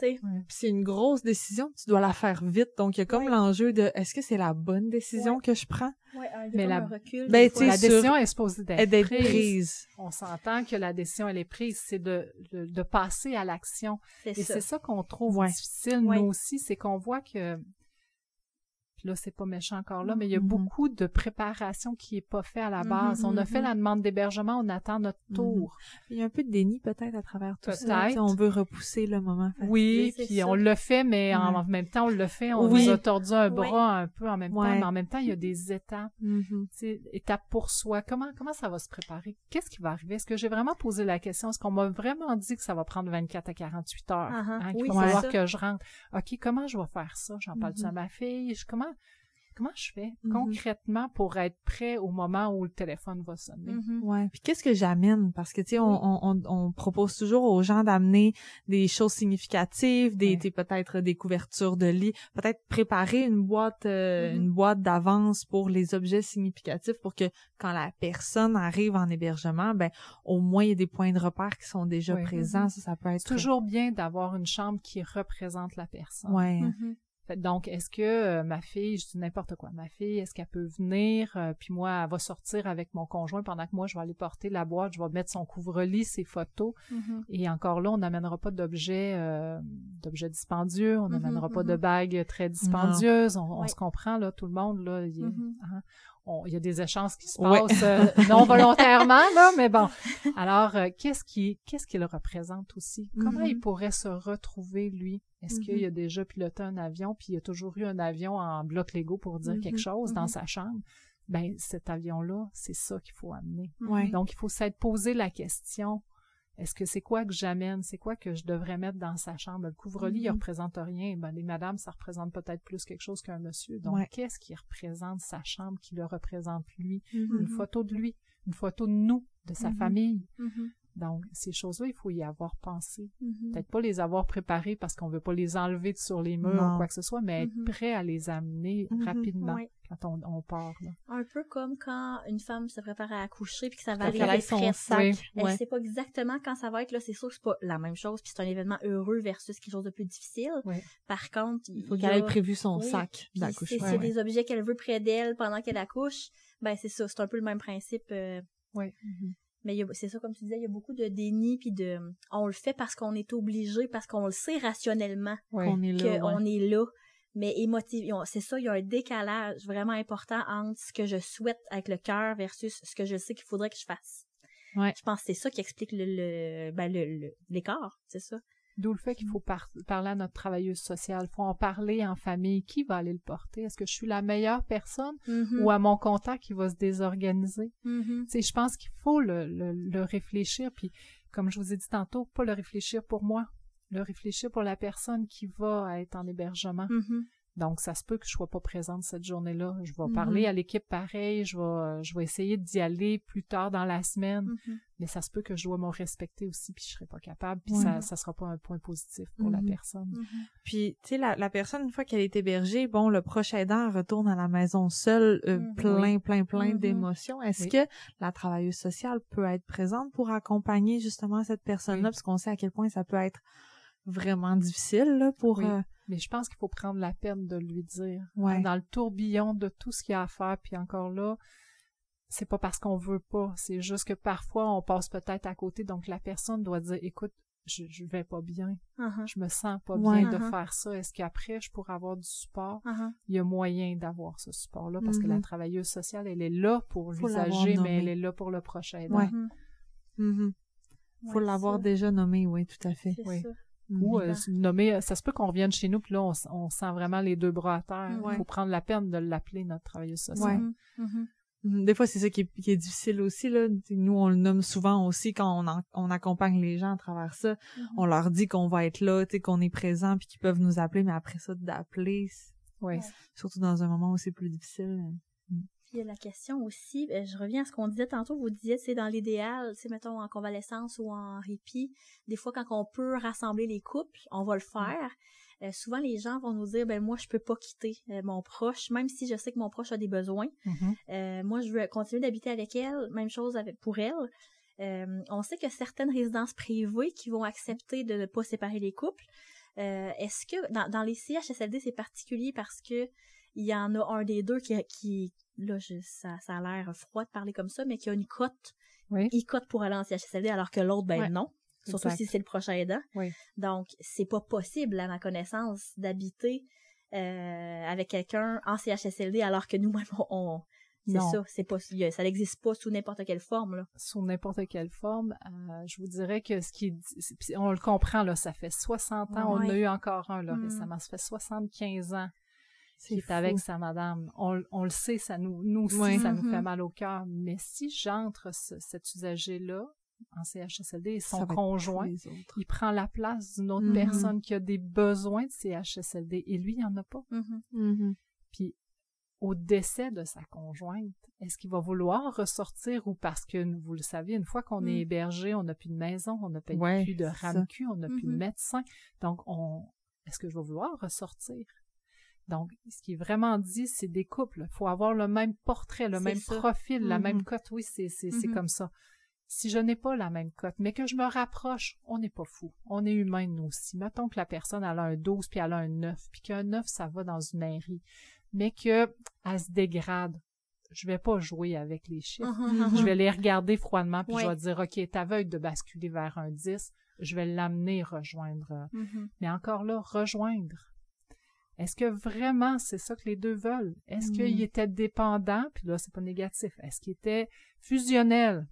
tu c'est une grosse décision, tu dois la faire vite. Donc, il y a comme Ouais. l'enjeu de est-ce que c'est la bonne décision Ouais. que je prends? ouais, un, Mais la- recul. Ben, La décision est supposée Et d'être prise. prise. On s'entend que la décision, elle est prise, c'est de, de, de passer à l'action. Et c'est ça qu'on trouve difficile, nous aussi, c'est qu'on voit que, puis là, c'est pas méchant encore là, mais il y a Mhm. beaucoup de préparation qui est pas fait à la base. Mhm, on a fait mhm. la demande d'hébergement, on attend notre tour. Il y a un peu de déni peut-être à travers tout ça. Peut-être. Tu sais, On veut repousser le moment. Oui, puis ça. on le fait, mais en, même temps, on le fait, on Oui. nous a tordu un bras un peu en même temps, mais en même temps, il y a des étapes. Étape pour soi. Comment, comment ça va se préparer? Qu'est-ce qui va arriver? Est-ce que j'ai vraiment posé la question? Est-ce qu'on m'a vraiment dit que ça va prendre 24 à 48 heures? Ah, ah. hein, qu'il Oui, va falloir que je rentre? OK, comment je vais faire ça? J'en parle-tu à ma fille? Je- comment, comment je fais Mhm. concrètement pour être prêt au moment où le téléphone va sonner? Mhm. Ouais. Puis qu'est-ce que j'amène? Parce que, tu sais, on, on, on, on propose toujours aux gens d'amener des choses significatives, des, Ouais. des- peut-être des couvertures de lit, peut-être préparer une boîte, euh, Mhm. une boîte d'avance pour les objets significatifs pour que quand la personne arrive en hébergement, ben, au moins il y a des points de repère qui sont déjà Oui. présents. Mhm. Ça, ça peut être C'est toujours bien d'avoir une chambre qui représente la personne. Ouais. Donc, est-ce que euh, ma fille, je dis n'importe quoi, ma fille, est-ce qu'elle peut venir, euh, puis moi, elle va sortir avec mon conjoint pendant que moi, je vais aller porter la boîte, je vais mettre son couvre-lit, ses photos, Mhm. et encore là, on n'amènera pas d'objets euh, d'objets dispendieux, on Mhm, n'amènera pas de mhm. bagues très dispendieuses, on, se comprend, là, tout le monde, là, il y a, hein, il y a des échanges qui se Ouais. passent euh, non volontairement, là, mais bon. Alors, euh, qu'est-ce qui qu'est-ce qu'il représente aussi? Comment Mhm. il pourrait se retrouver, lui? Est-ce Mhm. qu'il a déjà piloté un avion, puis il a toujours eu un avion en bloc Lego pour dire Mhm. quelque chose dans Mhm. sa chambre? Ben, cet avion-là, c'est ça qu'il faut amener. Donc, il faut s'être posé la question, Est-ce que c'est quoi que j'amène? C'est quoi que je devrais mettre dans sa chambre? Le couvre-lit, il Mhm. représente rien. Ben, les madames, ça représente peut-être plus quelque chose qu'un monsieur. Donc, Ouais. qu'est-ce qui représente sa chambre, qui le représente lui? Mhm. Une photo de lui, une photo de nous, de sa Mhm. famille. Donc, ces choses-là, il faut y avoir pensé. Mhm. Peut-être pas les avoir préparées parce qu'on veut pas les enlever de sur les murs Non. ou quoi que ce soit, mais être Mhm. prêt à les amener Mhm. rapidement quand on, on part. là. Un peu comme quand une femme se prépare à accoucher puis que ça va aller avec son sac. Oui. Elle Ouais. sait pas exactement quand ça va être là. C'est sûr que c'est pas la même chose puis c'est un événement heureux versus quelque chose de plus difficile. Par contre, Il faut qu'elle a- ait prévu son sac si d'accouchement. a ouais. des objets qu'elle veut près d'elle pendant qu'elle accouche, ben c'est ça, c'est un peu le même principe. euh, Oui. Mais c'est ça, comme tu disais, il y a beaucoup de déni puis de, on le fait parce qu'on est obligé, parce qu'on le sait rationnellement Ouais. Qu'on est là. qu'on ouais. est là. Mais émotif, on- c'est ça, il y a un décalage vraiment important entre ce que je souhaite avec le cœur versus ce que je sais qu'il faudrait que je fasse. Ouais. Je pense que c'est ça qui explique le, le, ben le, le- l'écart, c'est ça. D'où le fait qu'il faut par- parler à notre travailleuse sociale. Il faut en parler en famille. Qui va aller le porter? Est-ce que je suis la meilleure personne Mhm. ou à mon contact qui va se désorganiser? Mhm. Sais, je pense qu'il faut le, le, le réfléchir. Puis, comme je vous ai dit tantôt, pas le réfléchir pour moi, le réfléchir pour la personne qui va être en hébergement. Mhm. Donc, ça se peut que je sois pas présente cette journée-là. Je vais Mhm. parler à l'équipe pareil, je vais, je vais essayer d'y aller plus tard dans la semaine, Mhm. mais ça se peut que je dois me respecter aussi, puis je serai pas capable, puis Ouais. ça, ça sera pas un point positif pour la Mhm. personne. Puis, tu sais, la, la personne, une fois qu'elle est hébergée, bon, le prochain aidant elle retourne à la maison seule, euh, plein, plein, plein d'émotions. Est-ce Oui. que la travailleuse sociale peut être présente pour accompagner justement cette personne-là? Oui. Parce qu'on sait à quel point ça peut être vraiment difficile, là, pour... Oui. euh, Mais je pense qu'il faut prendre la peine de lui dire. Ouais. Dans le tourbillon de tout ce qu'il y a à faire, puis encore là, c'est pas parce qu'on veut pas, c'est juste que parfois on passe peut-être à côté, donc la personne doit dire, écoute, je, je vais pas bien, Mhm. je me sens pas Ouais. bien de Mhm. faire ça. Est-ce qu'après je pourrais avoir du support? Mhm. il y a moyen d'avoir ce support-là parce que la Mhm. travailleuse sociale, elle est là pour l'usager, mais elle est là pour le prochain aidant. Ouais. Mhm. mhm. Faut Ouais, l'avoir déjà nommé, oui, tout à fait. Oui. ça. Ou euh, nommer, euh, ça se peut qu'on revienne chez nous, puis là, on, s- on sent vraiment les deux bras à terre. Il Ouais. faut prendre la peine de l'appeler notre travailleuse sociale. Ouais. Mhm. Mhm. Mhm. Des fois, c'est ça qui est, qui est difficile aussi, là. T'sais, Nous, on le nomme souvent aussi quand on, en- on accompagne les gens à travers ça. On leur dit qu'on va être là, t'sais, qu'on est présent, puis qu'ils peuvent nous appeler, mais après ça, d'appeler. Ouais. surtout dans un moment où c'est plus difficile. Puis il y a la question aussi, euh, je reviens à ce qu'on disait tantôt, vous disiez, c'est dans l'idéal, c'est mettons en convalescence ou en répit, des fois quand on peut rassembler les couples, on va le faire. Euh, souvent les gens vont nous dire ben moi je peux pas quitter euh, mon proche, même si je sais que mon proche a des besoins. Euh, moi je veux continuer d'habiter avec elle, même chose avec pour elle. On sait que certaines résidences privées qui vont accepter de ne pas séparer les couples. Est-ce que dans, dans les CHSLD c'est particulier parce que il y en a un des deux qui, qui là je, ça, ça a l'air froid de parler comme ça, mais qui a une cote, Oui. il cote pour aller en CHSLD alors que l'autre ben Ouais. non. Surtout Exact. si c'est le prochain aidant. Oui. Donc, c'est pas possible, à ma connaissance, d'habiter euh, avec quelqu'un en CHSLD alors que nous-mêmes, on, c'est ça, c'est pas, ça n'existe pas sous n'importe quelle forme, là. Sous n'importe quelle forme, euh, je vous dirais que ce qui est, on le comprend, là, ça fait 60 ans, on en a eu encore un, là, Mm. récemment, ça fait 75 ans qui est fou. avec sa madame. On, on le sait, ça nous, nous aussi, ça nous fait mal au cœur. Mais si j'entre ce- cet usager-là en CHSLD et son conjoint, il prend la place d'une autre Mhm. personne qui a des besoins de CHSLD et lui, il en a pas. Mhm. Mhm. Puis, au décès de sa conjointe, est-ce qu'il va vouloir ressortir ou parce que, vous le savez, une fois qu'on Mm. est hébergé, on n'a plus de maison, on n'a plus Ouais, plus de. RAMQ, on n'a plus de médecin. Donc, on, est-ce que je vais vouloir ressortir? Donc, ce qui est vraiment dit, c'est des couples. Il faut avoir le même portrait, le même ça. profil, la même cote. Oui, c'est, Mhm. comme ça. Si je n'ai pas la même cote, mais que je me rapproche, on n'est pas fou. On est humain, nous aussi. Mettons que la personne elle a un 12 puis elle a un 9, puis qu'un 9, ça va dans une mairie, mais que elle se dégrade. Je vais pas jouer avec les chiffres. Mhm. Je vais les regarder froidement, puis je vais dire, OK, t'es aveugle de basculer vers un 10, je vais l'amener rejoindre. euh. Mais encore là, rejoindre. Est-ce que vraiment c'est ça que les deux veulent? Est-ce Mm. qu'ils étaient dépendants? Puis là, c'est pas négatif. Est-ce qu'ils étaient fusionnels?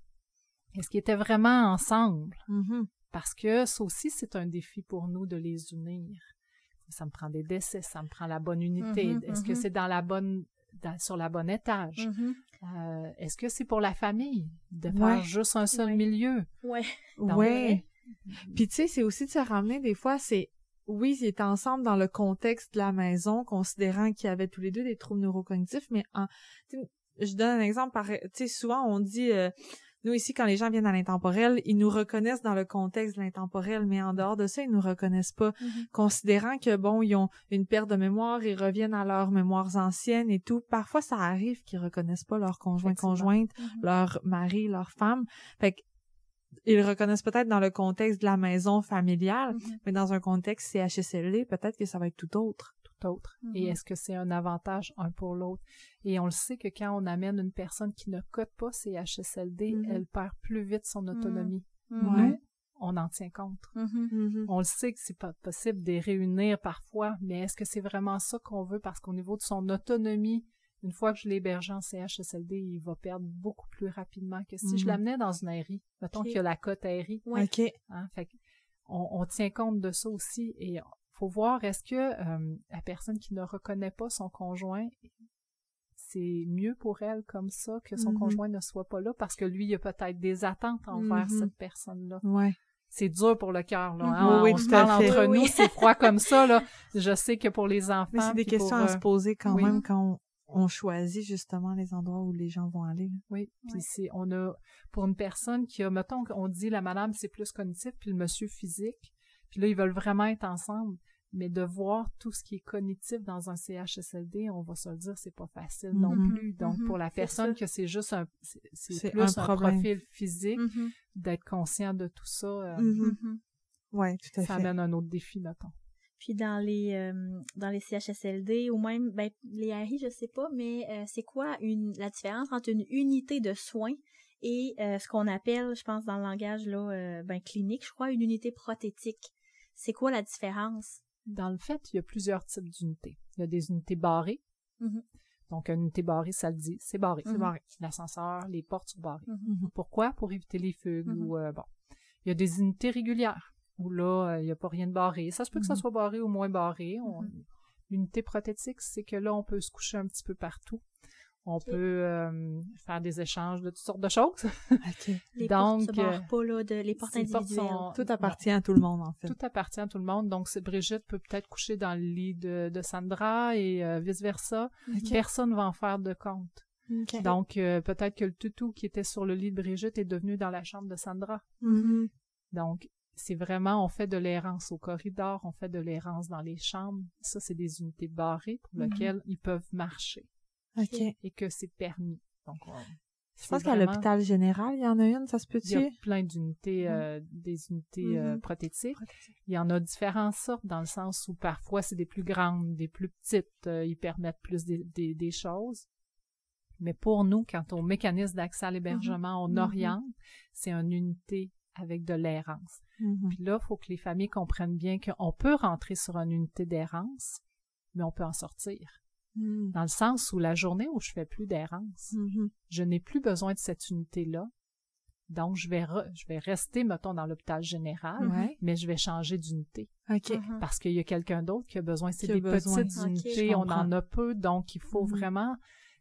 Est-ce qu'ils étaient vraiment ensemble? Mhm. Parce que ça aussi, c'est un défi pour nous de les unir. Ça me prend des décès, ça me prend la bonne unité. Mhm, Est-ce que mhm. c'est dans la bonne dans- sur la bonne étage? Euh, Est-ce que c'est pour la famille de faire Ouais. juste un seul Ouais. milieu? Donc, ouais. Puis tu sais, c'est aussi de se ramener des fois, c'est oui, ils étaient ensemble dans le contexte de la maison, considérant qu'ils avaient tous les deux des troubles neurocognitifs, mais en, je donne un exemple par, tu sais, souvent on dit, euh, nous ici, quand les gens viennent à l'intemporel, ils nous reconnaissent dans le contexte de l'intemporel, mais en dehors de ça, ils nous reconnaissent pas, Mhm. considérant que bon, ils ont une perte de mémoire, ils reviennent à leurs mémoires anciennes et tout. Parfois, ça arrive qu'ils reconnaissent pas leur conjoint conjointe, Mhm. leur mari, leur femme. Fait que ils le reconnaissent peut-être dans le contexte de la maison familiale, Mhm. mais dans un contexte CHSLD, peut-être que ça va être tout autre. tout autre. Mhm. Et est-ce que c'est un avantage un pour l'autre? Et on le sait que quand on amène une personne qui ne cote pas ses HSLD, Mhm. elle perd plus vite son autonomie. Mhm. Ouais. On en tient compte. Mhm. On le sait que c'est pas possible de les réunir parfois, mais est-ce que c'est vraiment ça qu'on veut? Parce qu'au niveau de son autonomie, une fois que je l'héberge en CHSLD, il va perdre beaucoup plus rapidement que si je Mhm. l'amenais dans une aérie. Mettons qu'il y a la cote aérie. Ouais. OK. Hein, fait que on, on tient compte de ça aussi et faut voir est-ce que euh, la personne qui ne reconnaît pas son conjoint c'est mieux pour elle comme ça que son Mhm. conjoint ne soit pas là parce que lui il a peut-être des attentes envers Mhm. cette personne-là. Ouais. C'est dur pour le cœur là. Hein, Oui, on oui, se tout à parle fait. entre Oui, nous, c'est froid comme ça là. Je sais que pour les enfants c'est des pour, questions à euh, se poser quand oui. même quand on, on choisit justement les endroits où les gens vont aller. Oui, puis Ouais. c'est on a pour une personne qui a mettons qu'on dit la madame c'est plus cognitif puis le monsieur physique. Puis là ils veulent vraiment être ensemble, mais de voir tout ce qui est cognitif dans un CHSLD, on va se le dire c'est pas facile non Mhm. plus. Donc Mhm, pour la personne que c'est juste un c'est plus un profil physique Mhm. d'être conscient de tout ça, euh. Ouais, tout à ça fait. amène un autre défi mettons. Puis dans les euh, dans les CHSLD ou même ben les RI, je sais pas, mais euh, c'est quoi une la différence entre une unité de soins et euh, ce qu'on appelle, je pense dans le langage là ben clinique, je crois une unité prothétique. C'est quoi la différence? Dans le fait, il y a plusieurs types d'unités. Il y a des unités barrées. Mhm. Donc, une unité barrée, ça le dit, c'est barré. C'est barré. L'ascenseur, les portes sont barrées. Mhm. Pourquoi? Pour éviter les fugues ou, euh, bon. Il y a des unités régulières où là, euh, il n'y a pas rien de barré. Ça se peut que ça Mhm. soit barré ou moins barré. On- L'unité prothétique, c'est que là, on peut se coucher un petit peu partout. On peut euh, faire des échanges de toutes sortes de choses. OK. Les Donc, portes se barrent euh, pas là de les portes individuelles. sont- Tout Non. appartient à tout le monde, en fait. Tout appartient à tout le monde. Donc, Brigitte peut peut-être coucher dans le lit de, de Sandra et euh, vice-versa. Personne va en faire de compte. OK. Donc, euh, peut-être que le toutou qui était sur le lit de Brigitte est devenu dans la chambre de Sandra. Mhm. Donc, c'est vraiment, on fait de l'errance au corridor, on fait de l'errance dans les chambres. Ça, c'est des unités barrées pour Mhm. lesquelles ils peuvent marcher OK. et que c'est permis. Donc, on- Je c'est pense qu'à l'hôpital général, il y en a une, ça se Il y a peut-tu? plein d'unités, euh, des unités euh, Mhm. prothétiques. Il y en a différentes sortes dans le sens où parfois c'est des plus grandes, des plus petites, euh, ils permettent plus des, des, des choses. Mais pour nous, quand au mécanisme d'accès à l'hébergement, on Mhm. oriente, c'est une unité avec de l'errance. Mhm. Puis là, il faut que les familles comprennent bien qu'on peut rentrer sur une unité d'errance, mais on peut en sortir. Mhm. Dans le sens où la journée où je fais plus d'errance, Mhm. je n'ai plus besoin de cette unité-là. Donc, je vais, re- je vais rester, mettons, dans l'hôpital général, Ouais. mais je vais changer d'unité OK. Mhm. parce qu'il y a quelqu'un d'autre qui a besoin. C'est des besoin. petites Ok, unités, je on en a peu, donc il faut vraiment...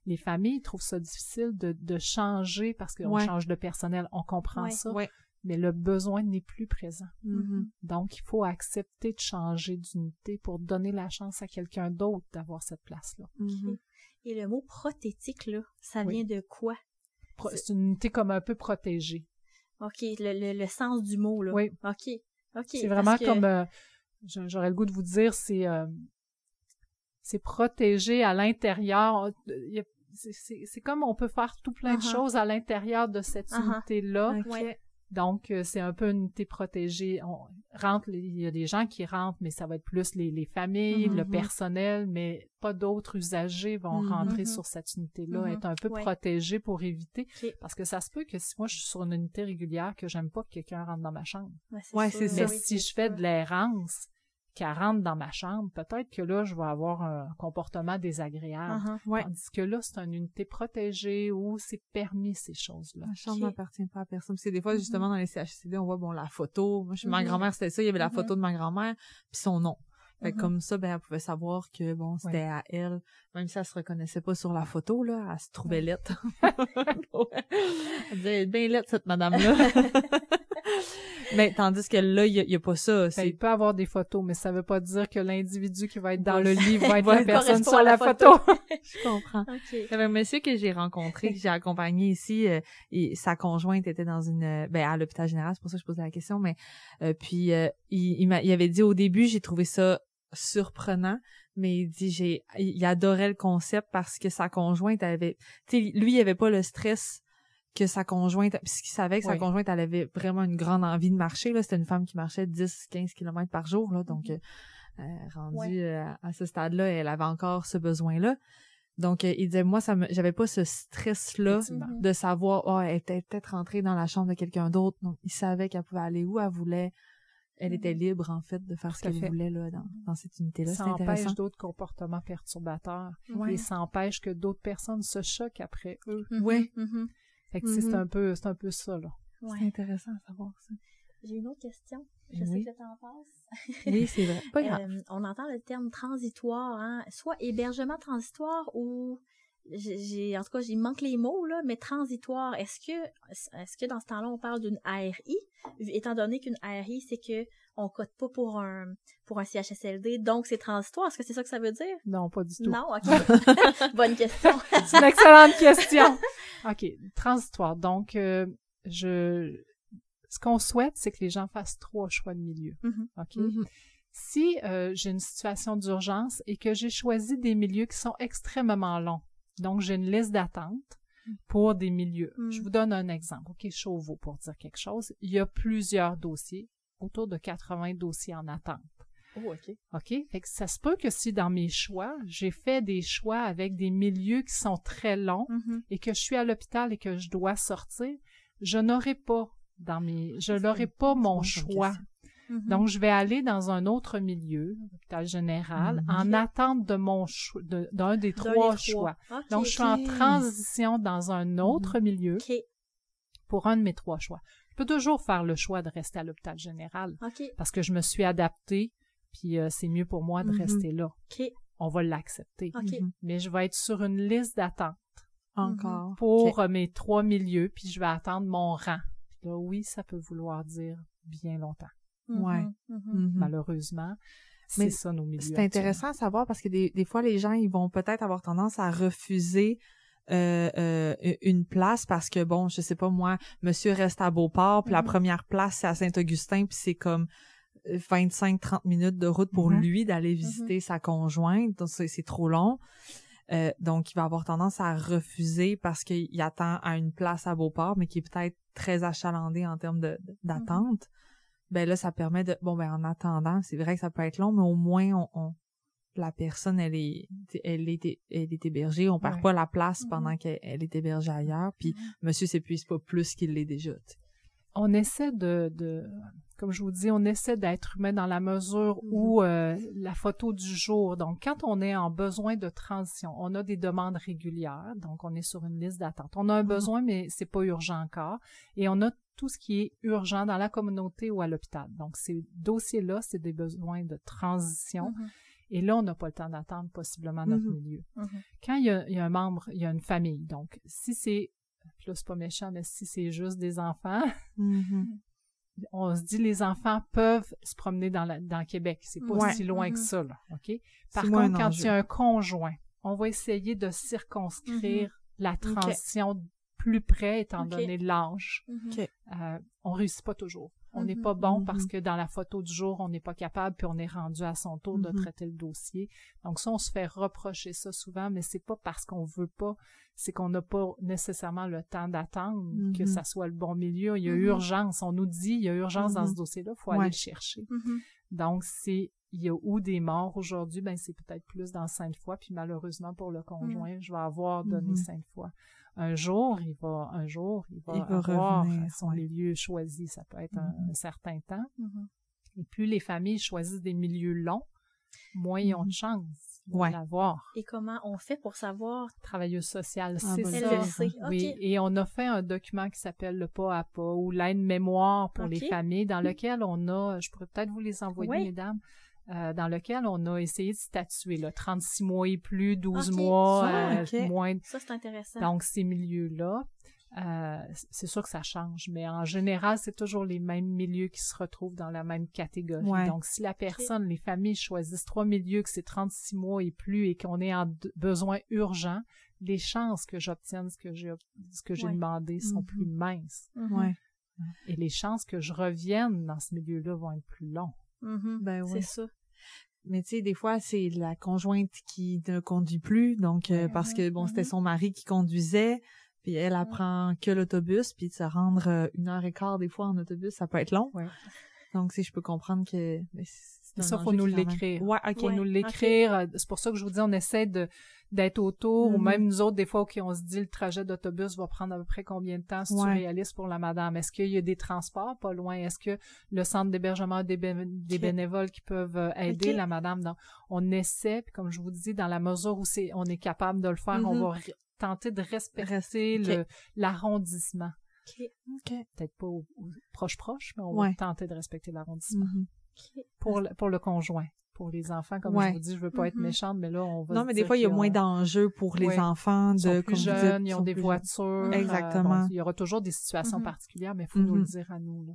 Les familles trouvent ça difficile de, de changer parce qu'on Ouais. change de personnel, on comprend Ouais. ça, Ouais. Mais le besoin n'est plus présent. Mhm. Donc, il faut accepter de changer d'unité pour donner la chance à quelqu'un d'autre d'avoir cette place-là. Mhm. Et le mot prothétique là, ça Oui. vient de quoi? C'est- une unité comme un peu protégée. OK, le, le, le sens du mot là. Oui. OK. OK. C'est vraiment que- comme, euh, j'a- j'aurais le goût de vous dire, c'est euh, c'est protégé à l'intérieur. A- c'est- comme on peut faire tout plein de Uh-huh. choses à l'intérieur de cette Uh-huh. unité-là. Donc, euh, c'est un peu une unité protégée. On rentre, il y a des gens qui rentrent, mais ça va être plus les, les familles, le Mhm. personnel, mais pas d'autres usagers vont Mhm. rentrer sur cette unité-là, Mhm. être un peu Ouais. protégés pour éviter. Parce que ça se peut que si moi je suis sur une unité régulière, que j'aime pas que quelqu'un rentre dans ma chambre. Ouais, Ouais, sûr, c'est ça. Mais oui, si je fais de l'errance, qu'elle rentre dans ma chambre, peut-être que là, je vais avoir un comportement désagréable. Ouais. Tandis que là, c'est une unité protégée où c'est permis ces choses-là. La chambre n'appartient pas à personne. C'est des fois, Mhm. justement, dans les CHCD, on voit, bon, la photo. Moi, chez ma Mhm. grand-mère, c'était ça. Il y avait la Mhm. photo de ma grand-mère, puis son nom. Fait que comme ça, ben, elle pouvait savoir que, bon, c'était à elle. Même si elle se reconnaissait pas sur la photo, là, elle se trouvait laite. elle disait, elle est bien laite, cette madame-là. Mais tandis que là, il y, a- il y a pas ça. Ben, il peut avoir des photos, mais ça veut pas dire que l'individu qui va être dans le livre va être la personne sur la la photo. je comprends. OK. Il y avait un monsieur que j'ai rencontré, que j'ai accompagné ici. euh, et sa conjointe était dans une, euh, ben à l'hôpital général, c'est pour ça que je posais la question. Mais euh, puis euh, il, il, m'a- il avait dit au début, j'ai trouvé ça surprenant, mais il dit j'ai, il adorait le concept parce que sa conjointe avait, tu sais, lui il avait pas le stress que sa conjointe, puisqu'il savait que sa Oui. conjointe elle avait vraiment une grande envie de marcher là. C'était une femme qui marchait 10-15 kilomètres par jour là, donc euh, euh, rendue Ouais. euh, à ce stade-là, elle avait encore ce besoin-là. Donc, euh, il disait, moi, ça me, j'avais pas ce stress-là. Mhm. de savoir, oh, elle était peut-être rentrée dans la chambre de quelqu'un d'autre. Donc, il savait qu'elle pouvait aller où elle voulait. Elle était Mhm. libre, en fait, de faire ce Tout qu'elle voulait, là, dans, dans cette unité-là. Ça empêche d'autres comportements perturbateurs. Ouais. Et ça empêche que d'autres personnes se choquent après eux. Mhm, mhm. Fait que c'est Mhm. un peu, c'est un peu ça, là. Ouais. C'est intéressant à savoir ça. J'ai une autre question. Je Oui. sais que le temps passe. Oui, c'est vrai. Pas grave. Euh, on entend le terme transitoire, hein? soit hébergement transitoire ou j'ai en tout cas j'y manque les mots là, mais transitoire. Est-ce que est-ce que dans ce temps-là on parle d'une ARI, étant donné qu'une ARI c'est que on cote pas pour un pour un CHSLD, donc c'est transitoire. Est-ce que c'est ça que ça veut dire? Non, pas du tout. Non, ok. Bonne question. C'est une excellente question. OK. Transitoire. Donc, euh, je, ce qu'on souhaite, c'est que les gens fassent trois choix de milieu. Mhm. OK? Mhm. Si euh, j'ai une situation d'urgence et que j'ai choisi des milieux qui sont extrêmement longs, donc j'ai une liste d'attente pour des milieux. Mm. Je vous donne un exemple. OK, Chauveau, pour dire quelque chose. Il y a plusieurs dossiers, autour de 80 dossiers en attente. Oh, OK. OK? Fait que ça se peut que si dans mes choix, j'ai fait des choix avec des milieux qui sont très longs Mhm. et que je suis à l'hôpital et que je dois sortir, je n'aurai pas dans mes, je n'aurai pas mon choix. Mhm. Donc, je vais aller dans un autre milieu, l'hôpital général, Mhm. en attente de mon choix, de- d'un des trois des choix. Ok. Donc, je suis en transition dans un autre milieu pour un de mes trois choix. Je peux toujours faire le choix de rester à l'hôpital général Ok. parce que je me suis adaptée, puis euh, c'est mieux pour moi de Mhm. rester là. Ok. On va l'accepter. Ok. Mhm. Mais je vais être sur une liste d'attente Encore. pour euh, mes trois milieux, puis je vais attendre mon rang. Puis là, oui, ça peut vouloir dire bien longtemps. Ouais. Mhm. Mhm. Malheureusement, c'est Mais ça nos milieux. C'est intéressant à savoir parce que des, des fois, les gens, ils vont peut-être avoir tendance à refuser euh, euh, une place parce que, bon, je sais pas moi, monsieur reste à Beauport, puis la Mhm. première place, c'est à Saint-Augustin, puis c'est comme 25-30 minutes de route pour Mhm. lui d'aller visiter sa conjointe. Donc, c'est trop long. Euh, donc, il va avoir tendance à refuser parce qu'il attend à une place à Beauport, mais qui est peut-être très achalandé en termes d'attente. Ben là, ça permet de... Bon, ben en attendant, c'est vrai que ça peut être long, mais au moins, on, on- la personne, elle est, elle est, elle est hébergée. On perd Ouais. pas la place Mhm. pendant qu'elle elle est hébergée ailleurs. Puis, monsieur s'épuise pas plus qu'il l'est déjà. on essaie de, de, comme je vous dis, on essaie d'être humain dans la mesure où euh, la photo du jour. Donc, quand on est en besoin de transition, on a des demandes régulières. Donc, on est sur une liste d'attente. On a un besoin, mais c'est pas urgent encore. Et on a tout ce qui est urgent dans la communauté ou à l'hôpital. Donc, ces dossiers-là, c'est des besoins de transition. Et là, on n'a pas le temps d'attendre possiblement notre Mhm. milieu. Mhm. Quand il y, a, il y a un membre, il y a une famille. Donc, si c'est, puis là, c'est pas méchant, mais si c'est juste des enfants, on se dit les enfants peuvent se promener dans, la, dans Québec. C'est pas Ouais. si loin que ça, là. OK? Par contre, quand il y a un conjoint, on va essayer de circonscrire la transition plus près étant donné l'âge. Mhm. Ok. Euh, on réussit pas toujours. On n'est Mhm. pas bon parce que dans la photo du jour, on n'est pas capable, puis on est rendu à son tour de Mhm. traiter le dossier. Donc ça, on se fait reprocher ça souvent, mais c'est pas parce qu'on veut pas, c'est qu'on n'a pas nécessairement le temps d'attendre que ça soit le bon milieu. Il y a urgence. On nous dit, il y a urgence dans ce dossier-là, faut Ouais. aller le chercher. Donc c'est il y a où des morts aujourd'hui, ben c'est peut-être plus dans Sainte-Foy, puis malheureusement pour le conjoint, je vais avoir donné Mhm. Sainte-Foy. Un jour, il va, un jour, il va, Il va avoir revenir, son ouais. milieu choisi. Ça peut être un, Mhm. un certain temps. Mhm. Et plus les familles choisissent des milieux longs, moins ils ont de Mhm. chance de Ouais. l'avoir. Et comment on fait pour savoir? Travailleuse sociale, Ah, c'est ça. Oui, Ok. et on a fait un document qui s'appelle le pas à pas ou l'aide mémoire pour les familles dans lequel on a, je pourrais peut-être vous les envoyer, Oui. mesdames, euh, dans lequel on a essayé de statuer, là, 36 mois et plus, 12 Ok. mois, Ah, euh, moins. Ça, c'est intéressant. Donc, ces milieux-là, euh, c'est sûr que ça change, mais en général, c'est toujours les mêmes milieux qui se retrouvent dans la même catégorie. Ouais. Donc, si la personne, les familles choisissent trois milieux, que c'est 36 mois et plus et qu'on est en besoin urgent, les chances que j'obtienne ce que j'ai ce que j'ai Ouais. demandé sont Mhm. plus minces. Ouais. Et les chances que je revienne dans ce milieu-là vont être plus longs. Mhm. Ben C'est ça. Mais tu sais, des fois, c'est la conjointe qui ne conduit plus, donc euh, parce que bon, c'était son mari qui conduisait, puis elle apprend que l'autobus, puis de se rendre euh, une heure et quart des fois en autobus, ça peut être long. Ouais. Donc, si je peux comprendre que mais Ça, faut nous l'écrire. Ouais, ok. Ouais. nous l'écrire. Euh, C'est pour ça que je vous dis, on essaie de d'être autour, ou Mhm. même nous autres, des fois, qui on se dit le trajet d'autobus va prendre à peu près combien de temps, si tu réaliste pour la madame? Est-ce qu'il y a des transports pas loin? Est-ce que le centre d'hébergement a des, bé- des Ok. bénévoles qui peuvent euh, aider Ok. la madame? Donc, on essaie, puis comme je vous dis, dans la mesure où c'est on est capable de le faire, on Mhm. va tenter de respecter ok. le l'arrondissement. OK. Ok. Peut-être pas proche-proche, mais on Ouais. va tenter de respecter l'arrondissement Mhm. OK. pour le, pour le conjoint. Pour les enfants, comme Ouais. je vous dis, je veux pas être Mhm. méchante, mais là, on va Non, mais des fois, il y a moins ont- d'enjeux pour les Ouais. enfants ils sont de plus comme vous dites, jeunes, ils ont des voitures. euh, Exactement. bon, il y aura toujours des situations Mhm. particulières, mais il faut nous le Mhm. dire à nous. Là.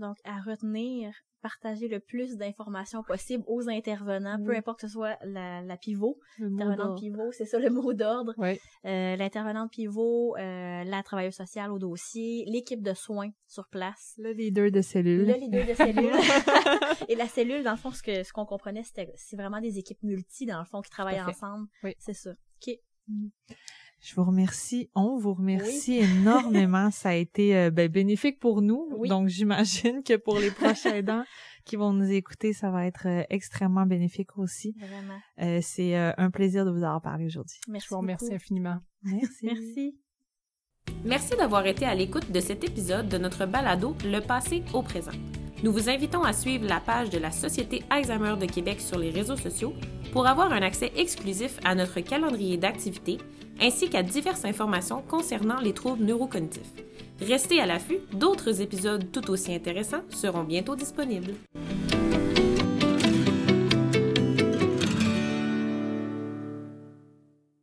Donc, à retenir, partager le plus d'informations possible aux intervenants, peu importe que ce soit la, la pivot, l'intervenante pivot, c'est ça le mot d'ordre, Oui, euh, l'intervenante pivot, euh, la travailleuse sociale au dossier, l'équipe de soins sur place, Le leader de cellule. le leader de cellule. Et la cellule, dans le fond, ce que ce qu'on comprenait, c'était c'est vraiment des équipes multi, dans le fond, qui travaillent ensemble. Oui. C'est ça. OK. Je vous remercie. On vous remercie énormément. Ça a été euh, ben, bénéfique pour nous. Oui. Donc, j'imagine que pour les prochains aidants qui vont nous écouter, ça va être euh, extrêmement bénéfique aussi. Vraiment. Euh, C'est euh, un plaisir de vous avoir parlé aujourd'hui. Merci je vous remercie beaucoup. infiniment. Merci. Merci. Merci d'avoir été à l'écoute de cet épisode de notre balado Le passé au présent. Nous vous invitons à suivre la page de la Société Alzheimer de Québec sur les réseaux sociaux pour avoir un accès exclusif à notre calendrier d'activités ainsi qu'à diverses informations concernant les troubles neurocognitifs. Restez à l'affût, d'autres épisodes tout aussi intéressants seront bientôt disponibles.